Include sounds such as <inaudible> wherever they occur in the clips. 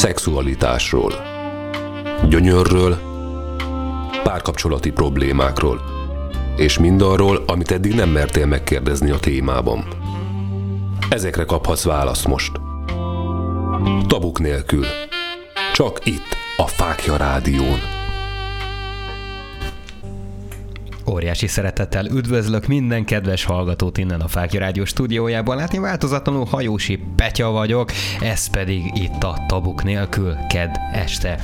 szexualitásról, gyönyörről, párkapcsolati problémákról, és mindarról, amit eddig nem mertél megkérdezni a témában. Ezekre kaphatsz választ most. Tabuk nélkül. Csak itt, a Fákja Rádión. Óriási szeretettel üdvözlök minden kedves hallgatót innen a Fákja Rádió stúdiójában. Látni változatlanul hajósi Petya vagyok, ez pedig itt a Tabuk nélkül ked este.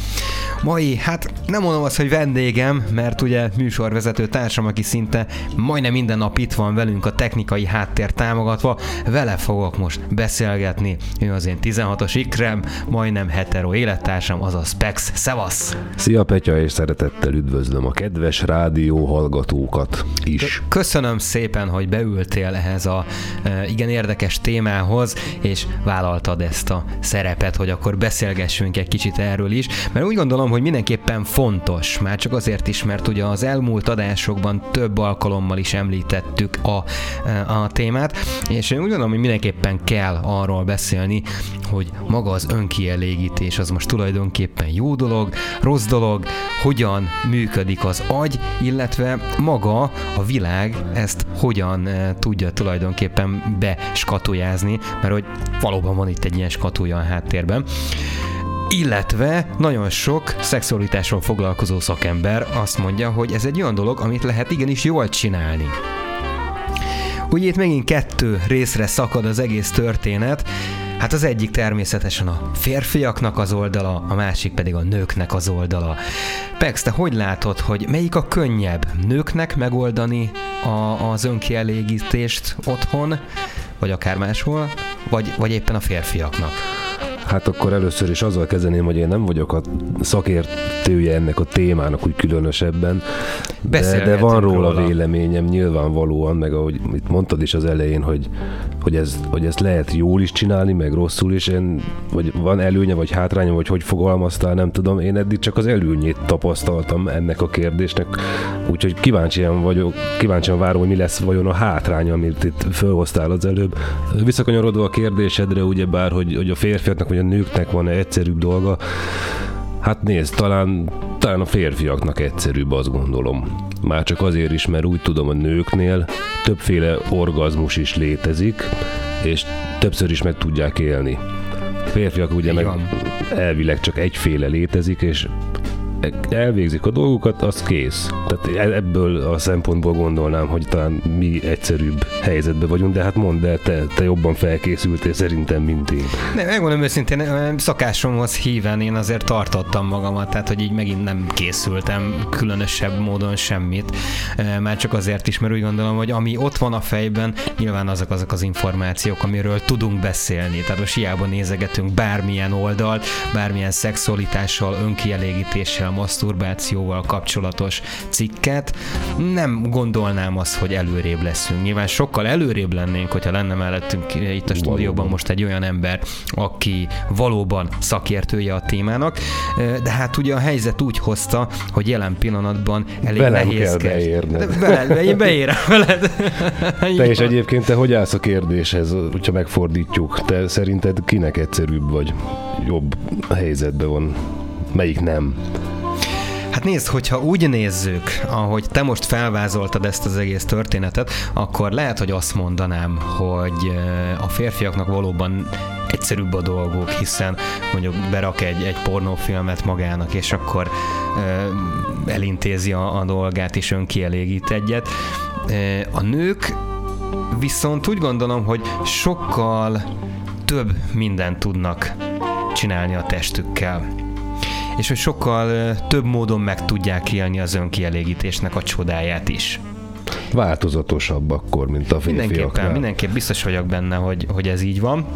Mai, hát nem mondom azt, hogy vendégem, mert ugye műsorvezető társam, aki szinte majdnem minden nap itt van velünk a technikai háttér támogatva, vele fogok most beszélgetni. Ő az én 16-os ikrem, majdnem hetero élettársam, azaz Spex. Szevasz! Szia Petya, és szeretettel üdvözlöm a kedves rádió hallgatókat is. Köszönöm szépen, hogy beültél ehhez a e, igen érdekes témához, és vállaltad ezt a szerepet, hogy akkor beszélgessünk egy kicsit erről is, mert úgy gondolom, gondolom, hogy mindenképpen fontos, már csak azért is, mert ugye az elmúlt adásokban több alkalommal is említettük a, a témát, és én úgy gondolom, hogy mindenképpen kell arról beszélni, hogy maga az önkielégítés az most tulajdonképpen jó dolog, rossz dolog, hogyan működik az agy, illetve maga a világ ezt hogyan eh, tudja tulajdonképpen beskatujázni, mert hogy valóban van itt egy ilyen skatúja a háttérben illetve nagyon sok szexualitásról foglalkozó szakember azt mondja, hogy ez egy olyan dolog, amit lehet igenis jól csinálni. Ugye itt megint kettő részre szakad az egész történet, Hát az egyik természetesen a férfiaknak az oldala, a másik pedig a nőknek az oldala. Pex, te hogy látod, hogy melyik a könnyebb? Nőknek megoldani a, az önkielégítést otthon, vagy akár máshol, vagy, vagy éppen a férfiaknak? Hát akkor először is azzal kezdeném, hogy én nem vagyok a szakértője ennek a témának úgy különösebben, de, de van róla, róla. véleményem nyilvánvalóan, meg ahogy itt mondtad is az elején, hogy, hogy, ez, hogy ezt lehet jól is csinálni, meg rosszul is, én, vagy van előnye, vagy hátránya, vagy hogy fogalmaztál, nem tudom, én eddig csak az előnyét tapasztaltam ennek a kérdésnek, úgyhogy kíváncsian vagyok, kíváncsian várom, hogy mi lesz vajon a hátránya, amit itt felhoztál az előbb. Visszakanyarodva a kérdésedre, ugyebár, hogy, hogy a férfiaknak vagy a nőknek van-e egyszerűbb dolga, Hát nézd, talán, talán a férfiaknak egyszerűbb, azt gondolom. Már csak azért is, mert úgy tudom, a nőknél többféle orgazmus is létezik, és többször is meg tudják élni. A férfiak ugye meg elvileg csak egyféle létezik, és elvégzik a dolgokat, az kész. Tehát e- ebből a szempontból gondolnám, hogy talán mi egyszerűbb helyzetben vagyunk, de hát mondd el, te, te jobban felkészültél szerintem, mint én. Nem, megmondom őszintén, szakásomhoz híven én azért tartottam magamat, tehát hogy így megint nem készültem különösebb módon semmit. Már csak azért is, mert úgy gondolom, hogy ami ott van a fejben, nyilván azok azok az információk, amiről tudunk beszélni. Tehát most hiába nézegetünk bármilyen oldalt, bármilyen szexualitással, önkielégítéssel, maszturbációval kapcsolatos cikket, nem gondolnám azt, hogy előrébb leszünk. Nyilván sokkal előrébb lennénk, hogyha lenne mellettünk itt a stúdióban most egy olyan ember, aki valóban szakértője a témának, de hát ugye a helyzet úgy hozta, hogy jelen pillanatban elég Velem nehézkes. kell beérned. Veled, én beérem veled. Te is egyébként te hogy állsz a kérdéshez, hogyha megfordítjuk? Te szerinted kinek egyszerűbb vagy jobb helyzetben van? Melyik nem? Hát nézd, hogyha úgy nézzük, ahogy te most felvázoltad ezt az egész történetet, akkor lehet, hogy azt mondanám, hogy a férfiaknak valóban egyszerűbb a dolgok, hiszen mondjuk berak egy, egy pornófilmet magának, és akkor uh, elintézi a, a dolgát, és önkielégít egyet. A nők viszont úgy gondolom, hogy sokkal több mindent tudnak csinálni a testükkel és hogy sokkal több módon meg tudják élni az önkielégítésnek a csodáját is. Változatosabb akkor, mint a férfiaknál. Mindenképpen, mindenképp biztos vagyok benne, hogy, hogy ez így van.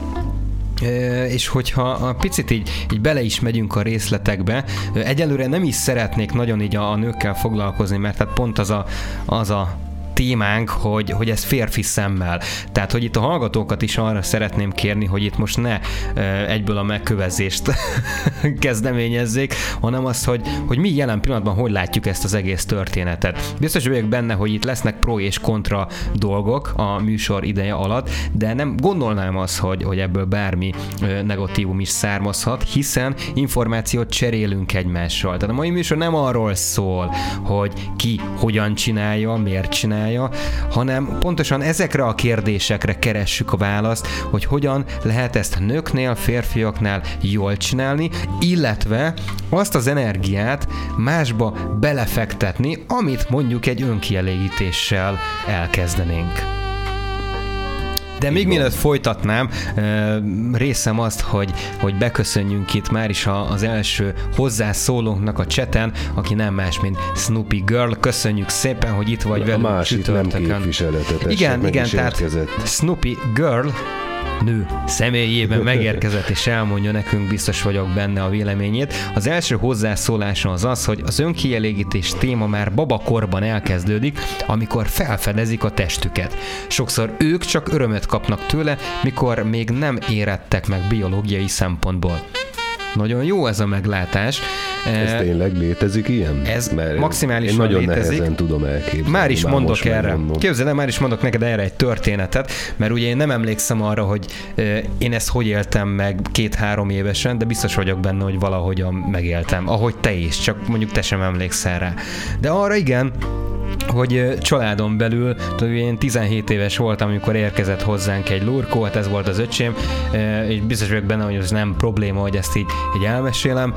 És hogyha a picit így, így bele is megyünk a részletekbe, egyelőre nem is szeretnék nagyon így a, a nőkkel foglalkozni, mert hát pont az a, az a témánk, hogy, hogy ez férfi szemmel. Tehát, hogy itt a hallgatókat is arra szeretném kérni, hogy itt most ne egyből a megkövezést <laughs> kezdeményezzék, hanem az, hogy, hogy mi jelen pillanatban hogy látjuk ezt az egész történetet. Biztos vagyok benne, hogy itt lesznek pro és kontra dolgok a műsor ideje alatt, de nem gondolnám azt, hogy, hogy ebből bármi negatívum is származhat, hiszen információt cserélünk egymással. Tehát a mai műsor nem arról szól, hogy ki hogyan csinálja, miért csinálja, hanem pontosan ezekre a kérdésekre keressük a választ, hogy hogyan lehet ezt nőknél, férfiaknál jól csinálni, illetve azt az energiát másba belefektetni, amit mondjuk egy önkielégítéssel elkezdenénk. De még mielőtt folytatnám, részem azt, hogy, hogy beköszönjünk itt már is az első hozzászólónknak a cseten, aki nem más, mint Snoopy Girl. Köszönjük szépen, hogy itt vagy velünk másik nem. Igen, igen, tehát Snoopy Girl nő személyében megérkezett és elmondja nekünk, biztos vagyok benne a véleményét. Az első hozzászólása az az, hogy az önkielégítés téma már babakorban elkezdődik, amikor felfedezik a testüket. Sokszor ők csak örömöt kapnak tőle, mikor még nem érettek meg biológiai szempontból. Nagyon jó ez a meglátás. Ez tényleg létezik ilyen? Ez Mert maximálisan én nagyon létezik. nehezen tudom elképzelni. Már is mondok erre. Képzeld már is mondok neked erre egy történetet, mert ugye én nem emlékszem arra, hogy én ezt hogy éltem meg két-három évesen, de biztos vagyok benne, hogy valahogyan megéltem. Ahogy te is, csak mondjuk te sem emlékszel rá. De arra igen, hogy családon belül, tudod, én 17 éves voltam, amikor érkezett hozzánk egy lurkó, hát ez volt az öcsém, és biztos vagyok benne, hogy ez nem probléma, hogy ezt így, így elmesélem.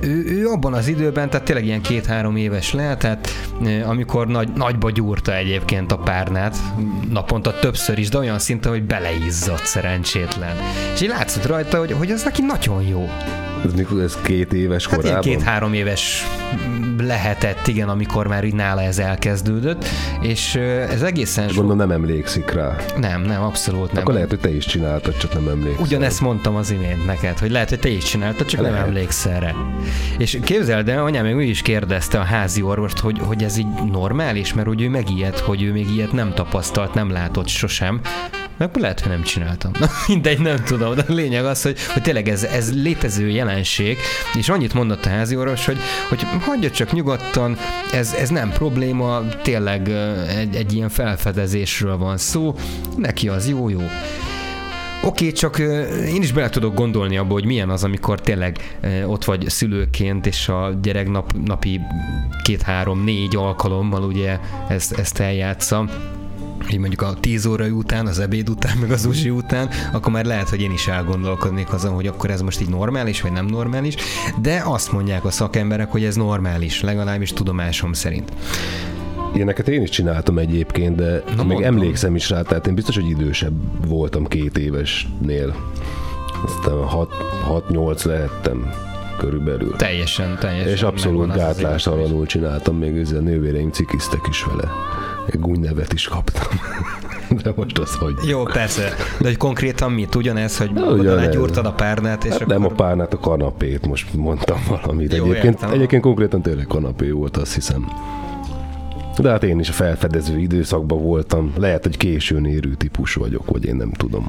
Ő, ő abban az időben, tehát tényleg ilyen két-három éves lehetett, amikor nagy, nagyba gyúrta egyébként a párnát, naponta többször is, de olyan szinten, hogy beleizzadt szerencsétlen. És így látszott rajta, hogy, hogy ez neki nagyon jó. Ez mikor ez két éves hát korában? két-három éves lehetett, igen, amikor már így nála ez elkezdődött, és ez egészen sok... Gondolom nem emlékszik rá. Nem, nem, abszolút nem. Akkor lehet, hogy te is csináltad, csak nem emlékszel. Ugyanezt mondtam az imént neked, hogy lehet, hogy te is csináltad, csak lehet. nem emlékszel rá. És képzeld el, anyám még ő is kérdezte a házi orvost, hogy, hogy ez így normális, mert úgy ő megijedt, hogy ő még ilyet nem tapasztalt, nem látott sosem, meg lehet, hogy nem csináltam. Na, mindegy, nem tudom, de a lényeg az, hogy, hogy tényleg ez, ez létező jelenség, és annyit mondott a házi orvos, hogy, hogy hagyja csak nyugodtan, ez, ez nem probléma, tényleg egy, egy ilyen felfedezésről van szó, neki az jó-jó. Oké, okay, csak én is bele tudok gondolni abba, hogy milyen az, amikor tényleg ott vagy szülőként, és a gyerek nap, napi két-három-négy alkalommal ugye ezt, ezt eljátsza így mondjuk a 10 óra után, az ebéd után, meg az usi után, akkor már lehet, hogy én is elgondolkodnék azon, hogy akkor ez most így normális, vagy nem normális, de azt mondják a szakemberek, hogy ez normális, legalábbis tudomásom szerint. Ilyeneket én is csináltam egyébként, de Na, még mondtam. emlékszem is rá, tehát én biztos, hogy idősebb voltam két évesnél. Aztán 6-8 lehettem körülbelül. Teljesen, teljesen. És abszolút gátlás alanul csináltam, még a nővéreim cikiztek is vele gúnynevet is kaptam. <laughs> De most az hogy. Jó, persze. De hogy konkrétan mit? Ugyanez, hogy oda legyúrtad a párnát, és hát akkor... Nem a párnát, a kanapét, most mondtam valamit. Jó, egyébként, értem. egyébként konkrétan tényleg kanapé volt, azt hiszem. De hát én is a felfedező időszakban voltam. Lehet, hogy későn érő típus vagyok, vagy én nem tudom.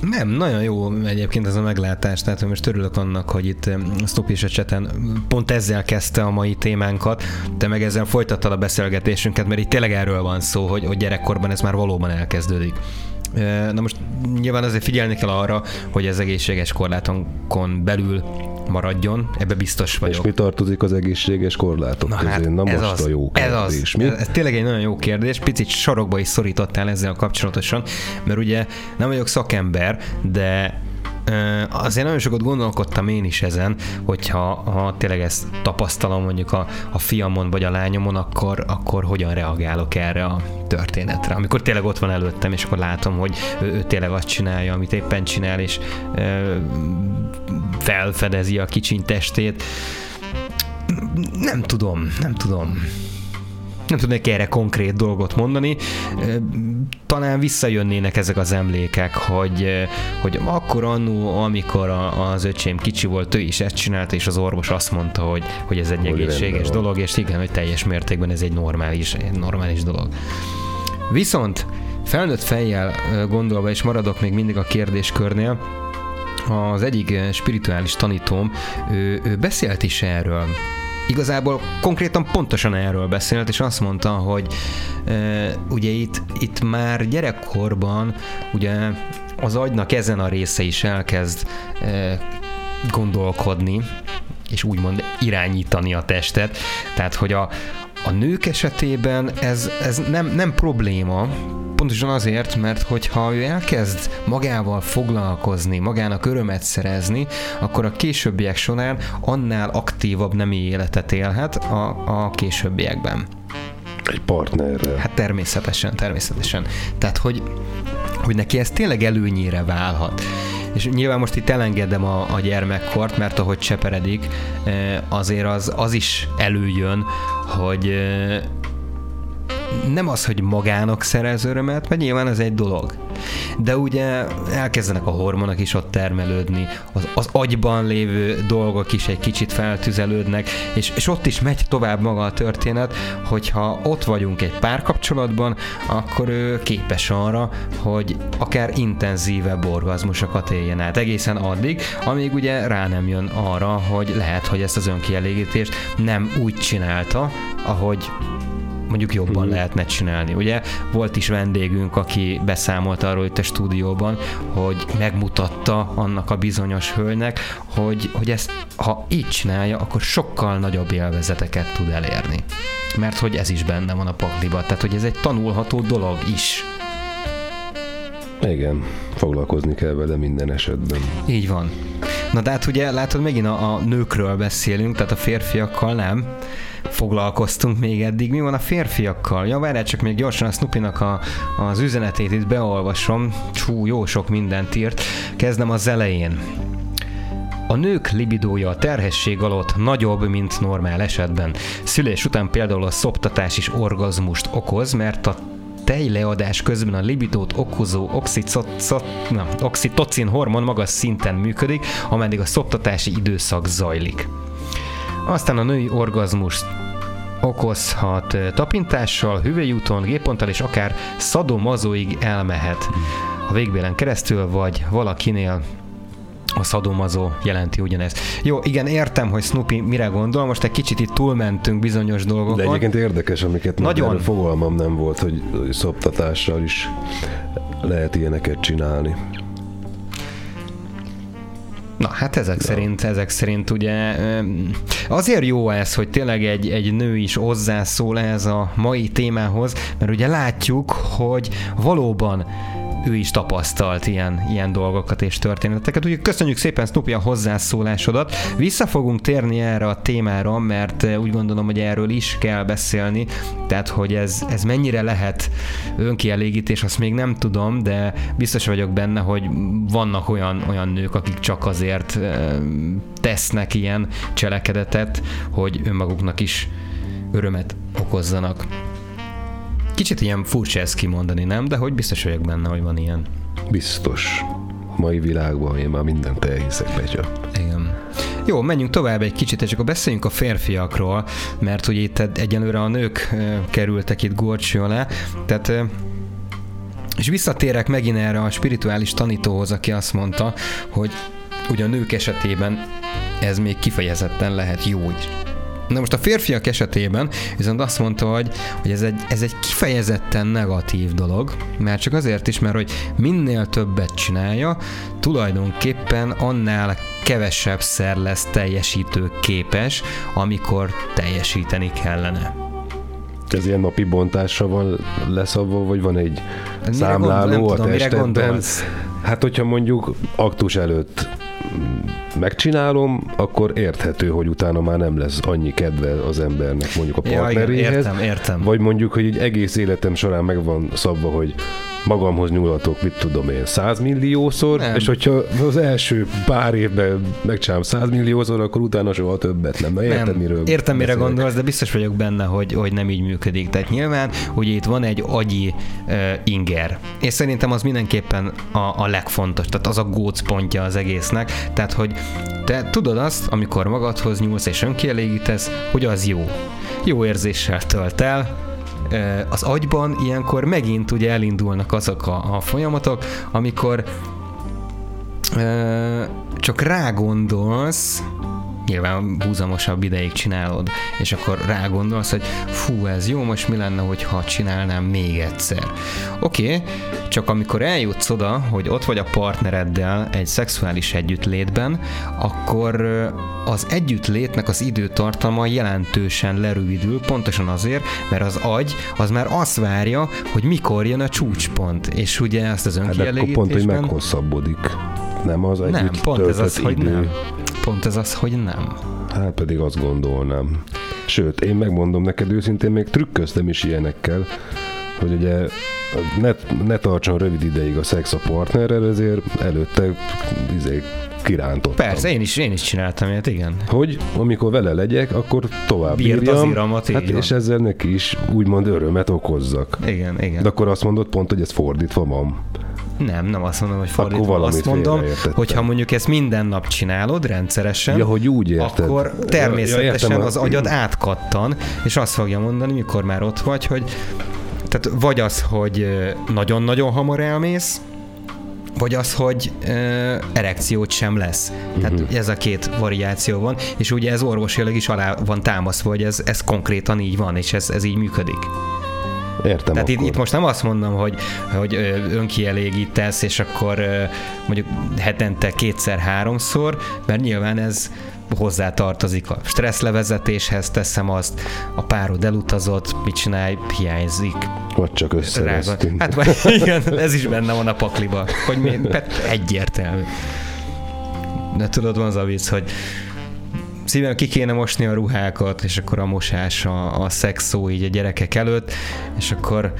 Nem, nagyon jó egyébként ez a meglátás, tehát most örülök annak, hogy itt Stop és a cseten pont ezzel kezdte a mai témánkat, te meg ezzel folytattad a beszélgetésünket, mert itt tényleg erről van szó, hogy, hogy gyerekkorban ez már valóban elkezdődik. Na most nyilván azért figyelni kell arra, hogy az egészséges korlátonkon belül maradjon, ebbe biztos vagyok. És mi tartozik az egészséges korlátok Na közé? Hát Na ez most az, a jó kérdés. Ez, az? Ez, ez tényleg egy nagyon jó kérdés, picit sarokba is szorítottál ezzel kapcsolatosan, mert ugye nem vagyok szakember, de azért nagyon sokat gondolkodtam én is ezen, hogyha ha tényleg ezt tapasztalom mondjuk a, a fiamon vagy a lányomon, akkor, akkor hogyan reagálok erre a történetre. Amikor tényleg ott van előttem, és akkor látom, hogy ő, ő tényleg azt csinálja, amit éppen csinál, és ö, felfedezi a kicsiny testét. Nem tudom, nem tudom nem tudnék erre konkrét dolgot mondani. Talán visszajönnének ezek az emlékek, hogy, hogy akkor annó, amikor a, az öcsém kicsi volt, ő is ezt csinálta, és az orvos azt mondta, hogy, hogy ez egy hogy egészséges dolog, és igen, hogy teljes mértékben ez egy normális, normális dolog. Viszont felnőtt fejjel gondolva, és maradok még mindig a kérdéskörnél, az egyik spirituális tanítóm, ő, ő beszélt is erről, igazából konkrétan pontosan erről beszélt, és azt mondta, hogy e, ugye itt, itt már gyerekkorban ugye az agynak ezen a része is elkezd e, gondolkodni, és úgymond irányítani a testet. Tehát, hogy a, a nők esetében ez, ez nem, nem probléma, pontosan azért, mert hogyha ő elkezd magával foglalkozni, magának örömet szerezni, akkor a későbbiek során annál aktívabb nemi életet élhet a, a későbbiekben. Egy partnerrel. Hát természetesen, természetesen. Tehát, hogy, hogy neki ez tényleg előnyére válhat. És nyilván most itt elengedem a, a gyermekkort, mert ahogy cseperedik, eh, azért az, az is előjön, hogy eh, nem az, hogy magának szerez örömet, mert nyilván ez egy dolog. De ugye elkezdenek a hormonok is ott termelődni, az, az agyban lévő dolgok is egy kicsit feltüzelődnek, és, és ott is megy tovább maga a történet, hogyha ott vagyunk egy párkapcsolatban, akkor ő képes arra, hogy akár intenzívebb orgazmusokat éljen át egészen addig, amíg ugye rá nem jön arra, hogy lehet, hogy ezt az önkielégítést nem úgy csinálta, ahogy mondjuk jobban hmm. lehetne csinálni. Ugye volt is vendégünk, aki beszámolt arról itt a stúdióban, hogy megmutatta annak a bizonyos hölgynek, hogy, hogy ezt ha így csinálja, akkor sokkal nagyobb élvezeteket tud elérni. Mert hogy ez is benne van a pakliba, tehát hogy ez egy tanulható dolog is. Igen, foglalkozni kell vele minden esetben. Így van. Na de hát ugye látod, megint a, a nőkről beszélünk, tehát a férfiakkal nem foglalkoztunk még eddig. Mi van a férfiakkal? Ja, várjál, csak még gyorsan a Snoopy-nak a, az üzenetét itt beolvasom. Csú, jó sok mindent írt. Kezdem az elején. A nők libidója a terhesség alatt nagyobb, mint normál esetben. Szülés után például a szoptatás is orgazmust okoz, mert a tejleadás közben a libidót okozó oxitocin hormon magas szinten működik, ameddig a szoptatási időszak zajlik. Aztán a női orgazmus okozhat tapintással, hüvelyúton, gépponttal és akár szadomazóig elmehet a végbélen keresztül, vagy valakinél a szadomazó jelenti ugyanezt. Jó, igen, értem, hogy Snoopy mire gondol, most egy kicsit itt túlmentünk bizonyos dolgokon. De egyébként érdekes, amiket nagyon fogalmam nem volt, hogy szoptatással is lehet ilyeneket csinálni. Hát ezek szerint, ezek szerint ugye azért jó ez, hogy tényleg egy, egy nő is hozzászól ez a mai témához, mert ugye látjuk, hogy valóban ő is tapasztalt ilyen, ilyen dolgokat és történeteket. Úgyhogy köszönjük szépen Snoopy a hozzászólásodat. Vissza fogunk térni erre a témára, mert eh, úgy gondolom, hogy erről is kell beszélni, tehát hogy ez, ez mennyire lehet önkielégítés, azt még nem tudom, de biztos vagyok benne, hogy vannak olyan, olyan nők, akik csak azért eh, tesznek ilyen cselekedetet, hogy önmaguknak is örömet okozzanak. Kicsit ilyen furcsa ezt kimondani, nem? De hogy biztos vagyok benne, hogy van ilyen. Biztos. A mai világban én már mindent elhiszek, Petya. Igen. Jó, menjünk tovább egy kicsit, és akkor beszéljünk a férfiakról, mert ugye itt egyenlőre a nők kerültek itt gorcső alá, tehát és visszatérek megint erre a spirituális tanítóhoz, aki azt mondta, hogy ugye a nők esetében ez még kifejezetten lehet jó is. Na most a férfiak esetében viszont azt mondta, hogy, hogy ez, egy, ez egy kifejezetten negatív dolog, mert csak azért is, mert hogy minél többet csinálja, tulajdonképpen annál kevesebb szer lesz teljesítő képes, amikor teljesíteni kellene. Ez ilyen napi bontással van leszabva, vagy van egy mire számláló gondol, a testedben? Hát, hogyha mondjuk aktus előtt megcsinálom, akkor érthető, hogy utána már nem lesz annyi kedve az embernek mondjuk a partneréhez. Ja, igen, értem, értem. Vagy mondjuk, hogy egy egész életem során meg van szabva, hogy magamhoz nyúlatok, mit tudom én, 100 milliószor, nem. és hogyha az első pár évben megcsinálom 100 milliószor, akkor utána soha többet nem. Érted, nem. miről Értem, mire gondolsz, de biztos vagyok benne, hogy, hogy nem így működik. Tehát nyilván, ugye itt van egy agyi uh, inger, és szerintem az mindenképpen a, a legfontos, tehát az a gócpontja az egésznek, tehát hogy te tudod azt, amikor magadhoz nyúlsz és önkielégítesz, hogy az jó. Jó érzéssel tölt el, az agyban ilyenkor megint ugye elindulnak azok a, a folyamatok, amikor csak rágondolsz, nyilván húzamosabb ideig csinálod, és akkor rágondolsz, hogy fú, ez jó, most mi lenne, hogyha csinálnám még egyszer. Oké, okay, csak amikor eljutsz oda, hogy ott vagy a partnereddel egy szexuális együttlétben, akkor az együttlétnek az időtartama jelentősen lerövidül, pontosan azért, mert az agy az már azt várja, hogy mikor jön a csúcspont, és ugye ezt az önkielégítésben... Hát pont, hogy meghosszabbodik. Nem az együtt Nem, pont ez az, idő. hogy nem. Pont ez az, hogy nem. Hát pedig azt gondolnám. Sőt, én megmondom neked őszintén, még trükköztem is ilyenekkel, hogy ugye ne, ne tartson rövid ideig a szex a partnerrel, ezért előtte izé, kirántottam. Persze, én is, én is csináltam ilyet, igen. Hogy amikor vele legyek, akkor tovább Bírd bírjam, az iramat, hát, és ezzel neki is úgymond örömet okozzak. Igen, igen. De akkor azt mondod pont, hogy ez fordítva van. Nem, nem azt mondom, hogy fordítva. Azt mondom, hogy ha mondjuk ezt minden nap csinálod rendszeresen, ja, hogy úgy érted. akkor természetesen ja, az agyad átkattan, és azt fogja mondani, mikor már ott vagy, hogy tehát vagy az, hogy nagyon-nagyon hamar elmész, vagy az, hogy ö, erekciót sem lesz. Tehát uh-huh. ez a két variáció van, és ugye ez orvosilag is alá van támaszva, hogy ez, ez konkrétan így van, és ez, ez így működik. Értem Tehát itt, itt most nem azt mondom, hogy, hogy önkielégítesz, és akkor mondjuk hetente kétszer-háromszor, mert nyilván ez hozzá tartozik a stresszlevezetéshez, teszem azt, a párod elutazott, mit csinálj, hiányzik. Vagy csak összevesztünk. Hát <laughs> igen, ez is benne van a pakliba, hogy mi, hát egyértelmű. De tudod, van az a vicc, hogy szívem ki kéne mosni a ruhákat, és akkor a mosás, a, a szex szó így a gyerekek előtt, és akkor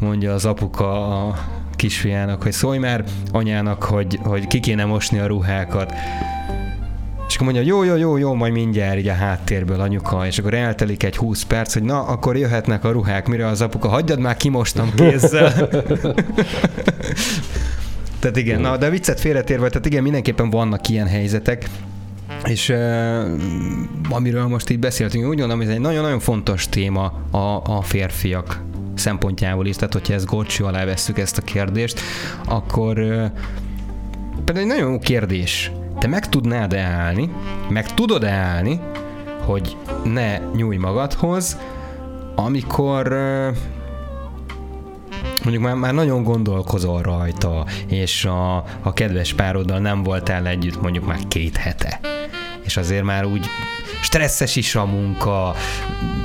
mondja az apuka a kisfiának, hogy szólj már anyának, hogy, hogy ki kéne mosni a ruhákat. És akkor mondja, jó, jó, jó, jó, majd mindjárt így a háttérből anyuka, és akkor eltelik egy 20 perc, hogy na, akkor jöhetnek a ruhák, mire az apuka, hagyjad már, kimostam kézzel. <laughs> tehát igen, na, de viccet félretérve, tehát igen, mindenképpen vannak ilyen helyzetek, és uh, amiről most így beszéltünk, úgy gondolom, ez egy nagyon-nagyon fontos téma a, a férfiak szempontjából is, tehát hogyha ezt gorcső alá vesszük ezt a kérdést, akkor uh, például egy nagyon jó kérdés. Te meg tudnád-e állni, meg tudod-e állni, hogy ne nyújj magadhoz, amikor uh, mondjuk már, már nagyon gondolkozol rajta, és a, a kedves pároddal nem voltál együtt mondjuk már két hete és azért már úgy stresszes is a munka,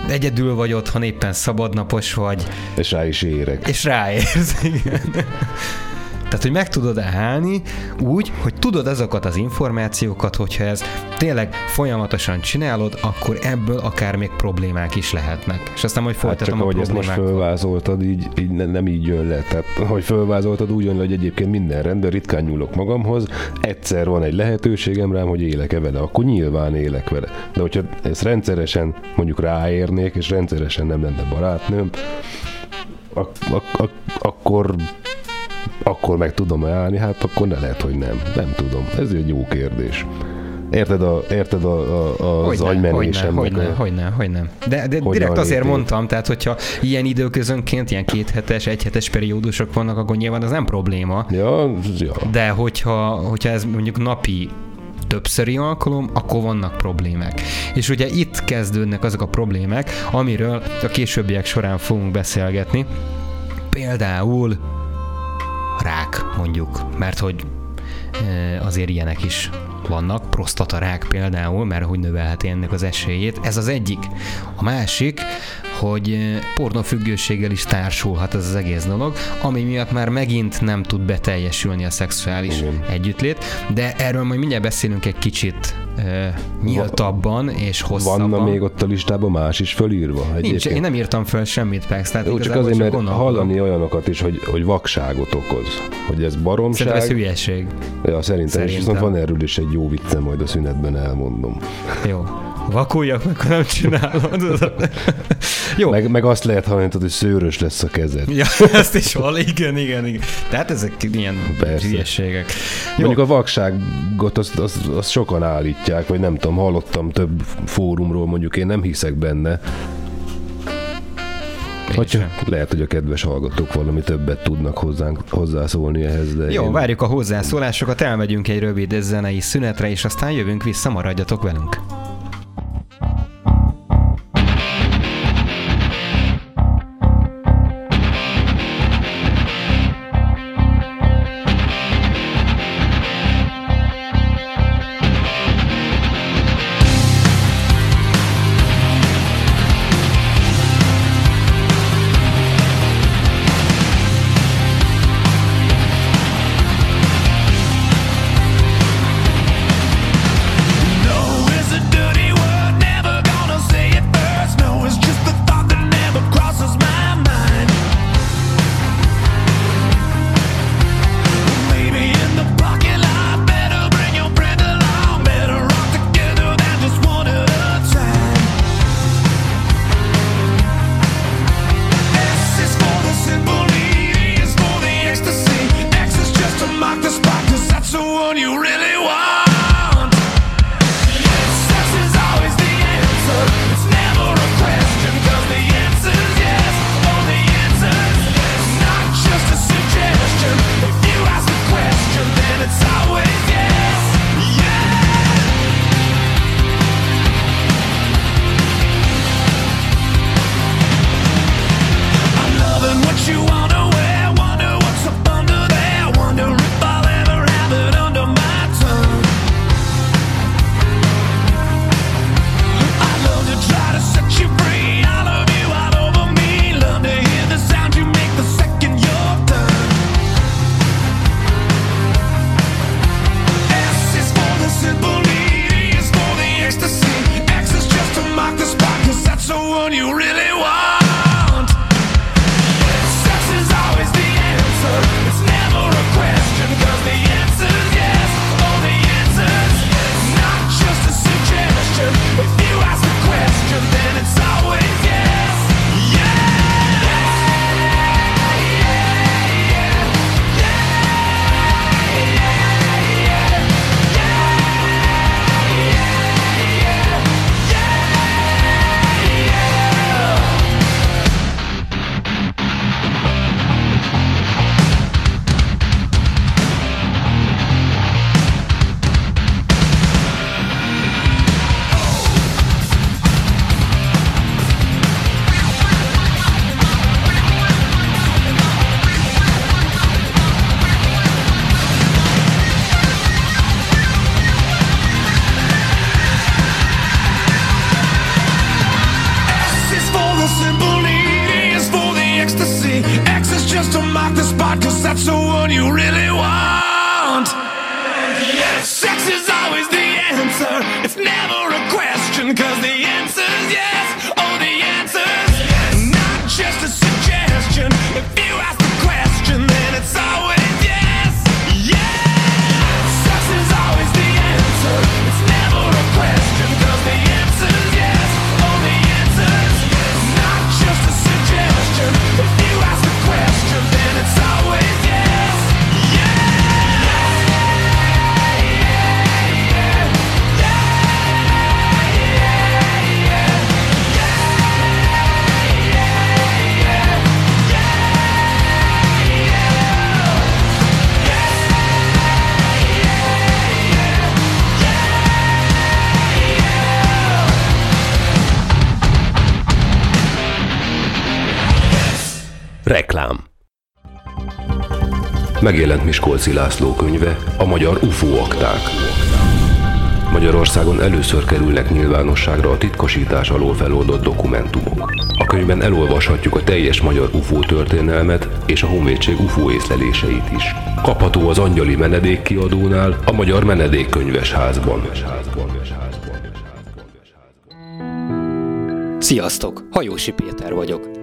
egyedül vagy otthon, éppen szabadnapos vagy. És rá is érek. És ráérsz, igen. Tehát, hogy meg tudod állni úgy, hogy tudod azokat az információkat, hogyha ez tényleg folyamatosan csinálod, akkor ebből akár még problémák is lehetnek. És aztán majd folytatom hát csak, a ahogy ezt most fölvázoltad, így, így ne, nem így jön le. Tehát, hogy fölvázoltad, úgy jön le, hogy egyébként minden rendben, ritkán nyúlok magamhoz, egyszer van egy lehetőségem rám, hogy élek-e vele, akkor nyilván élek vele. De hogyha ezt rendszeresen mondjuk ráérnék, és rendszeresen nem lenne barátnőm, ak- ak- ak- akkor akkor meg tudom állni, hát akkor ne lehet, hogy nem. Nem tudom. Ez egy jó kérdés. Érted, a, érted a, a, az agymenésemnek? Hogy nem, hogy nem, hogy nem. De, de direkt azért mondtam, tehát hogyha ilyen időközönként, ilyen kéthetes, egyhetes periódusok vannak, akkor nyilván az nem probléma. Ja, ja. De hogyha, hogyha ez mondjuk napi többszöri alkalom, akkor vannak problémák. És ugye itt kezdődnek azok a problémák, amiről a későbbiek során fogunk beszélgetni. Például rák mondjuk, mert hogy azért ilyenek is vannak, prostatarák például, mert hogy növelheti ennek az esélyét. Ez az egyik. A másik, hogy pornofüggőséggel is társulhat ez az egész dolog, ami miatt már megint nem tud beteljesülni a szexuális Igen. együttlét, de erről majd mindjárt beszélünk egy kicsit nyíltabban és hosszabban. Vanna még ott a listában más is fölírva? Egyébként? Nincs, én nem írtam föl semmit, Pex. Tehát Jó, csak azért, mert hallani olyanokat is, hogy, hogy vakságot okoz. Hogy ez baromság. Szerintem ez hülyeség. Ja, szerintem, szerintem. is. Viszont van erről is egy jó vicce, majd a szünetben elmondom. Jó. Vakuljak meg, ha nem csinálod. <laughs> <laughs> Jó. Meg, meg azt lehet hallani, hogy szőrös lesz a kezed. Ja, <laughs> ezt is van, igen, igen, igen. Tehát ezek ilyen Persze. hülyeségek. Jó. Mondjuk a vakságot azt, azt, azt sokan állítják, vagy nem tudom, hallottam több fórumról, mondjuk én nem hiszek benne, Hogyha, lehet, hogy a kedves hallgatók valami többet tudnak hozzánk, hozzászólni ehhez. De Jó, én... várjuk a hozzászólásokat, elmegyünk egy rövid zenei szünetre, és aztán jövünk vissza, maradjatok velünk. Megjelent Miskolci László könyve, a magyar UFO akták. Magyarországon először kerülnek nyilvánosságra a titkosítás alól feloldott dokumentumok. A könyvben elolvashatjuk a teljes magyar UFO történelmet és a honvédség UFO észleléseit is. Kapható az Angyali Menedék kiadónál, a Magyar Menedékkönyves házban. Sziasztok! Hajósi Péter vagyok.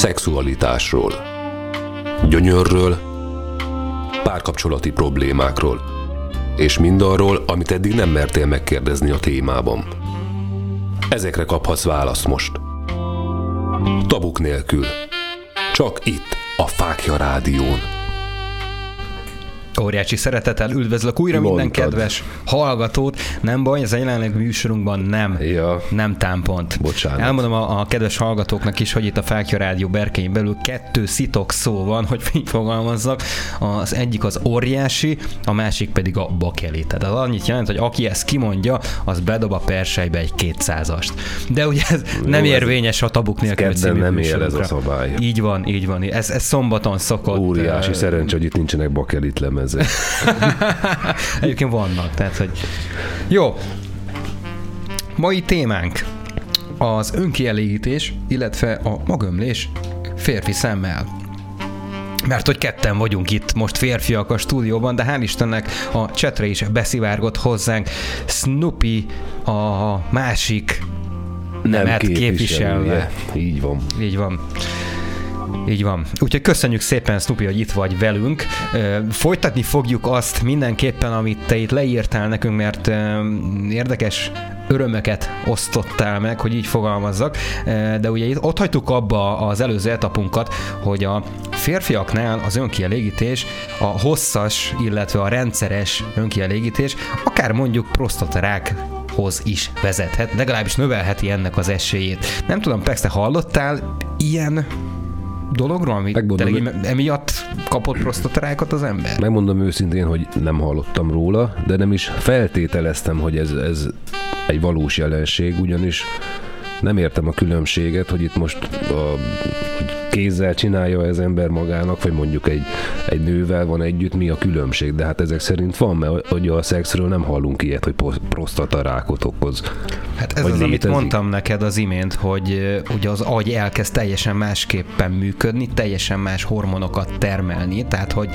szexualitásról, gyönyörről, párkapcsolati problémákról, és mindarról, amit eddig nem mertél megkérdezni a témában. Ezekre kaphatsz választ most. Tabuk nélkül. Csak itt, a Fákja Rádión. Óriási szeretettel üdvözlök újra Mondtad. minden kedves hallgatót. Nem baj, ez a jelenleg műsorunkban nem, ja. nem támpont. Bocsánat. Elmondom a, a kedves hallgatóknak is, hogy itt a Fákja Rádió berkein belül kettő szitok szó van, hogy <laughs> így fogalmazzak. Az egyik az óriási, a másik pedig a bakeli. Tehát az annyit jelent, hogy aki ezt kimondja, az bedob a persejbe egy kétszázast. De ugye ez Jó, nem érvényes a tabuk nélkül ez nem él ez a szabály. Így van, így van. Ez, ez szombaton szokott. Óriási uh, szerencsé, hogy itt nincsenek bakelit lemez ezek. <laughs> Egyébként vannak, tehát hogy... Jó. Mai témánk az önkielégítés, illetve a magömlés férfi szemmel. Mert hogy ketten vagyunk itt most férfiak a stúdióban, de hál' Istennek a csetre is beszivárgott hozzánk. Snoopy a másik nem nemet képviselve. Így van. Így van. Így van. Úgyhogy köszönjük szépen, Snoopy, hogy itt vagy velünk. Folytatni fogjuk azt mindenképpen, amit te itt leírtál nekünk, mert érdekes örömöket osztottál meg, hogy így fogalmazzak, de ugye itt ott hagytuk abba az előző etapunkat, hogy a férfiaknál az önkielégítés, a hosszas, illetve a rendszeres önkielégítés, akár mondjuk prostatarák hoz is vezethet, legalábbis növelheti ennek az esélyét. Nem tudom, persze hallottál ilyen dologról, ami Megmondom, emiatt kapott prostatarákat az ember? Megmondom őszintén, hogy nem hallottam róla, de nem is feltételeztem, hogy ez, ez egy valós jelenség, ugyanis nem értem a különbséget, hogy itt most a, hogy kézzel csinálja az ember magának, vagy mondjuk egy, egy nővel van együtt, mi a különbség? De hát ezek szerint van, mert hogy a szexről nem hallunk ilyet, hogy prostatarákot okoz. Hát ez vagy az, létezik. amit mondtam neked az imént, hogy ugye az agy elkezd teljesen másképpen működni, teljesen más hormonokat termelni, tehát hogy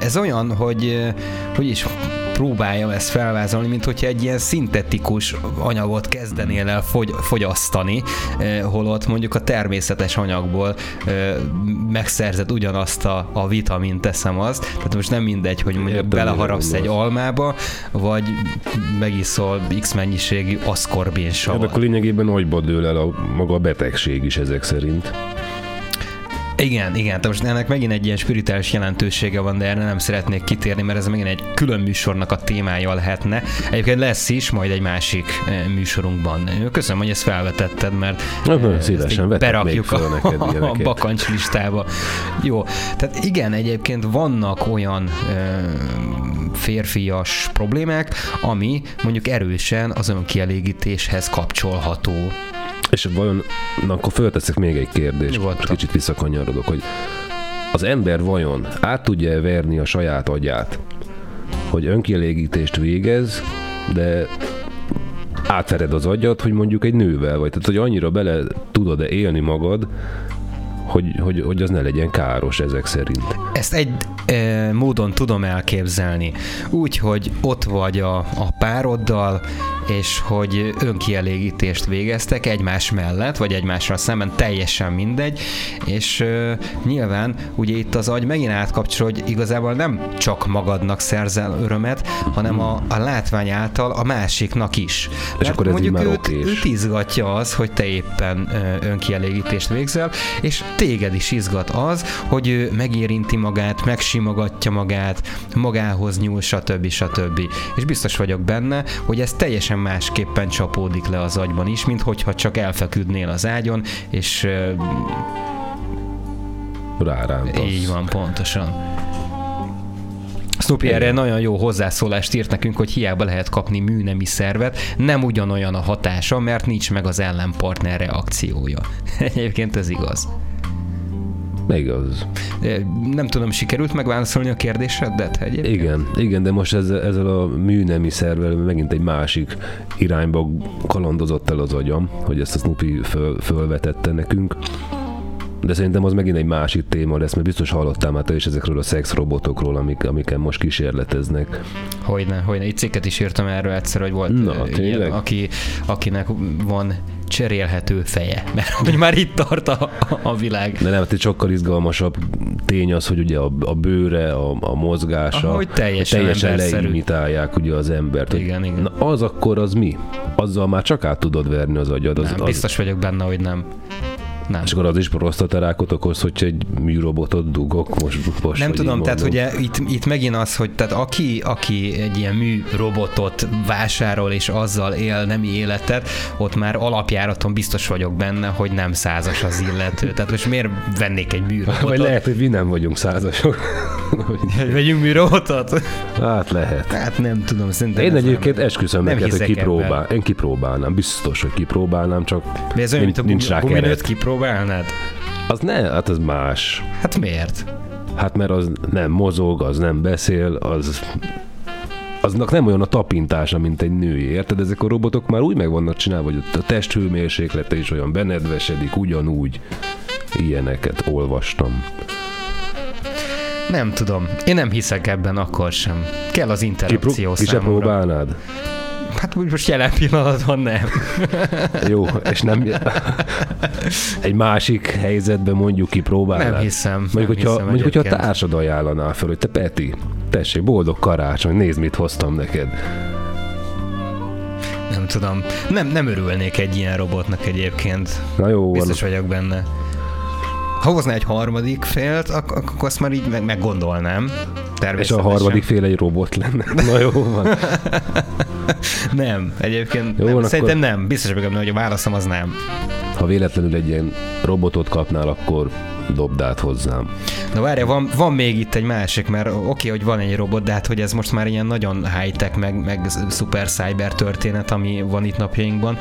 ez olyan, hogy hogy is próbáljam ezt felvázolni, mint hogyha egy ilyen szintetikus anyagot kezdenél el fogy, fogyasztani, holott mondjuk a természetes anyagból eh, megszerzed ugyanazt a, a vitamint, teszem azt. Tehát most nem mindegy, hogy mondjuk Értem, beleharapsz egy almába, vagy megiszol x mennyiségű aszkorbin savat. Hát akkor lényegében agyba dől el a maga a betegség is ezek szerint. Igen, igen, tehát most ennek megint egy ilyen spirituális jelentősége van, de erre nem szeretnék kitérni, mert ez megint egy külön műsornak a témája lehetne. Egyébként lesz is majd egy másik eh, műsorunkban. Köszönöm, hogy ezt felvetetted, mert Na, szívesen berakjuk a, <laughs> a bakancs listába. Jó, tehát igen, egyébként vannak olyan eh, férfias problémák, ami mondjuk erősen az önkielégítéshez kapcsolható. És vajon, na akkor fölteszek még egy kérdést, most kicsit visszakanyarodok, hogy az ember vajon át tudja verni a saját agyát, hogy önkielégítést végez, de átvered az agyat, hogy mondjuk egy nővel vagy. Tehát, hogy annyira bele tudod-e élni magad, hogy, hogy, hogy az ne legyen káros ezek szerint. Ezt egy e, módon tudom elképzelni. Úgy, hogy ott vagy a, a pároddal, és hogy önkielégítést végeztek egymás mellett, vagy egymással szemben, teljesen mindegy, és e, nyilván ugye itt az agy megint átkapcsol, hogy igazából nem csak magadnak szerzel örömet, hanem a, a látvány által a másiknak is. És Mert akkor ez mondjuk őt, őt izgatja az, hogy te éppen önkielégítést végzel, és téged is izgat az, hogy ő megérinti magát, megsimogatja magát, magához nyúl, stb. stb. És biztos vagyok benne, hogy ez teljesen másképpen csapódik le az agyban is, mint hogyha csak elfeküdnél az ágyon, és rárántasz. Így van, pontosan. Snoopy erre nagyon jó hozzászólást írt nekünk, hogy hiába lehet kapni műnemi szervet, nem ugyanolyan a hatása, mert nincs meg az ellenpartner reakciója. <laughs> Egyébként ez igaz. Igaz. Nem tudom, sikerült megválaszolni a kérdésedet egyébként? Igen, igen, de most ezzel, ezzel a műnemi szervel megint egy másik irányba kalandozott el az agyam, hogy ezt a Snoopy föl, fölvetette nekünk de szerintem az megint egy másik téma lesz, mert biztos hallottál már te is ezekről a szexrobotokról, amik, amiken most kísérleteznek. Hogyne, hogyne. Itt cikket is írtam erről egyszer, hogy volt Na, ilyen, aki, akinek van cserélhető feje, <laughs> mert hogy már itt tart a, a világ. De nem, hát egy sokkal izgalmasabb tény az, hogy ugye a, a bőre, a, a mozgása, Ahogy teljesen, teljesen leimitálják ugye az embert. Igen, hogy, igen. Na az akkor az mi? Azzal már csak át tudod verni az agyad. Az, nem, az... biztos vagyok benne, hogy nem. Nem. És akkor az is prostatarákot okoz, hogy egy műrobotot dugok most. most nem tudom, tehát ugye itt, itt megint az, hogy tehát aki, aki egy ilyen műrobotot vásárol és azzal él nemi életet, ott már alapjáraton biztos vagyok benne, hogy nem százas az illető. Tehát most miért vennék egy műrobotot? Vagy lehet, hogy mi nem vagyunk százasok. vegyünk műrobotot? Hát lehet. Hát nem tudom, szerintem. Én egyébként nem, esküszöm neked, hogy kipróbál. Én kipróbálnám, biztos, hogy kipróbálnám, csak ez olyan, mint a nincs rá keret. Kipróbálnád? Az ne, hát az más. Hát miért? Hát mert az nem mozog, az nem beszél, az aznak nem olyan a tapintása, mint egy női, érted? Ezek a robotok már úgy meg vannak csinálva, hogy a testhőmérséklete is olyan benedvesedik, ugyanúgy. Ilyeneket olvastam. Nem tudom. Én nem hiszek ebben akkor sem. Kell az interakció Ki, ki próbálnád? Hát úgy most jelen pillanatban nem. <laughs> Jó, és nem <laughs> egy másik helyzetben mondjuk ki próbálnád? Nem hiszem. Mondjuk, nem hogyha, hiszem mondjuk hogyha a társad ajánlaná fel, hogy te Peti, tessék, boldog karácsony, nézd, mit hoztam neked. Nem tudom. Nem, nem örülnék egy ilyen robotnak egyébként. Na jó, Biztos van. vagyok benne ha hozna egy harmadik félt, ak- akkor azt már így meg- meggondolnám. És a harmadik fél egy robot lenne. <laughs> Na jó van. <laughs> nem, egyébként jó, nem. Akkor... szerintem nem. Biztos vagyok hogy a válaszom az nem. Ha véletlenül egy ilyen robotot kapnál, akkor dobd át hozzám. Na várja, van, van még itt egy másik, mert oké, okay, hogy van egy robot, de hát hogy ez most már ilyen nagyon high-tech, meg, meg szuper cyber történet, ami van itt napjainkban.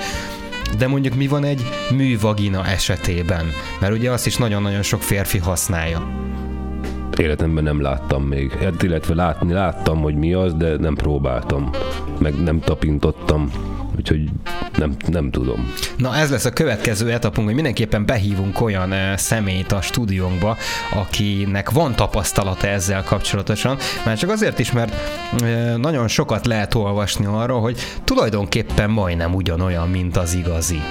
De mondjuk mi van egy művagina esetében? Mert ugye azt is nagyon-nagyon sok férfi használja. Életemben nem láttam még. Hát, illetve látni láttam, hogy mi az, de nem próbáltam. Meg nem tapintottam úgyhogy nem, nem tudom. Na ez lesz a következő etapunk, hogy mindenképpen behívunk olyan uh, személyt a stúdiónkba, akinek van tapasztalata ezzel kapcsolatosan, már csak azért is, mert uh, nagyon sokat lehet olvasni arról, hogy tulajdonképpen majdnem ugyanolyan, mint az igazi.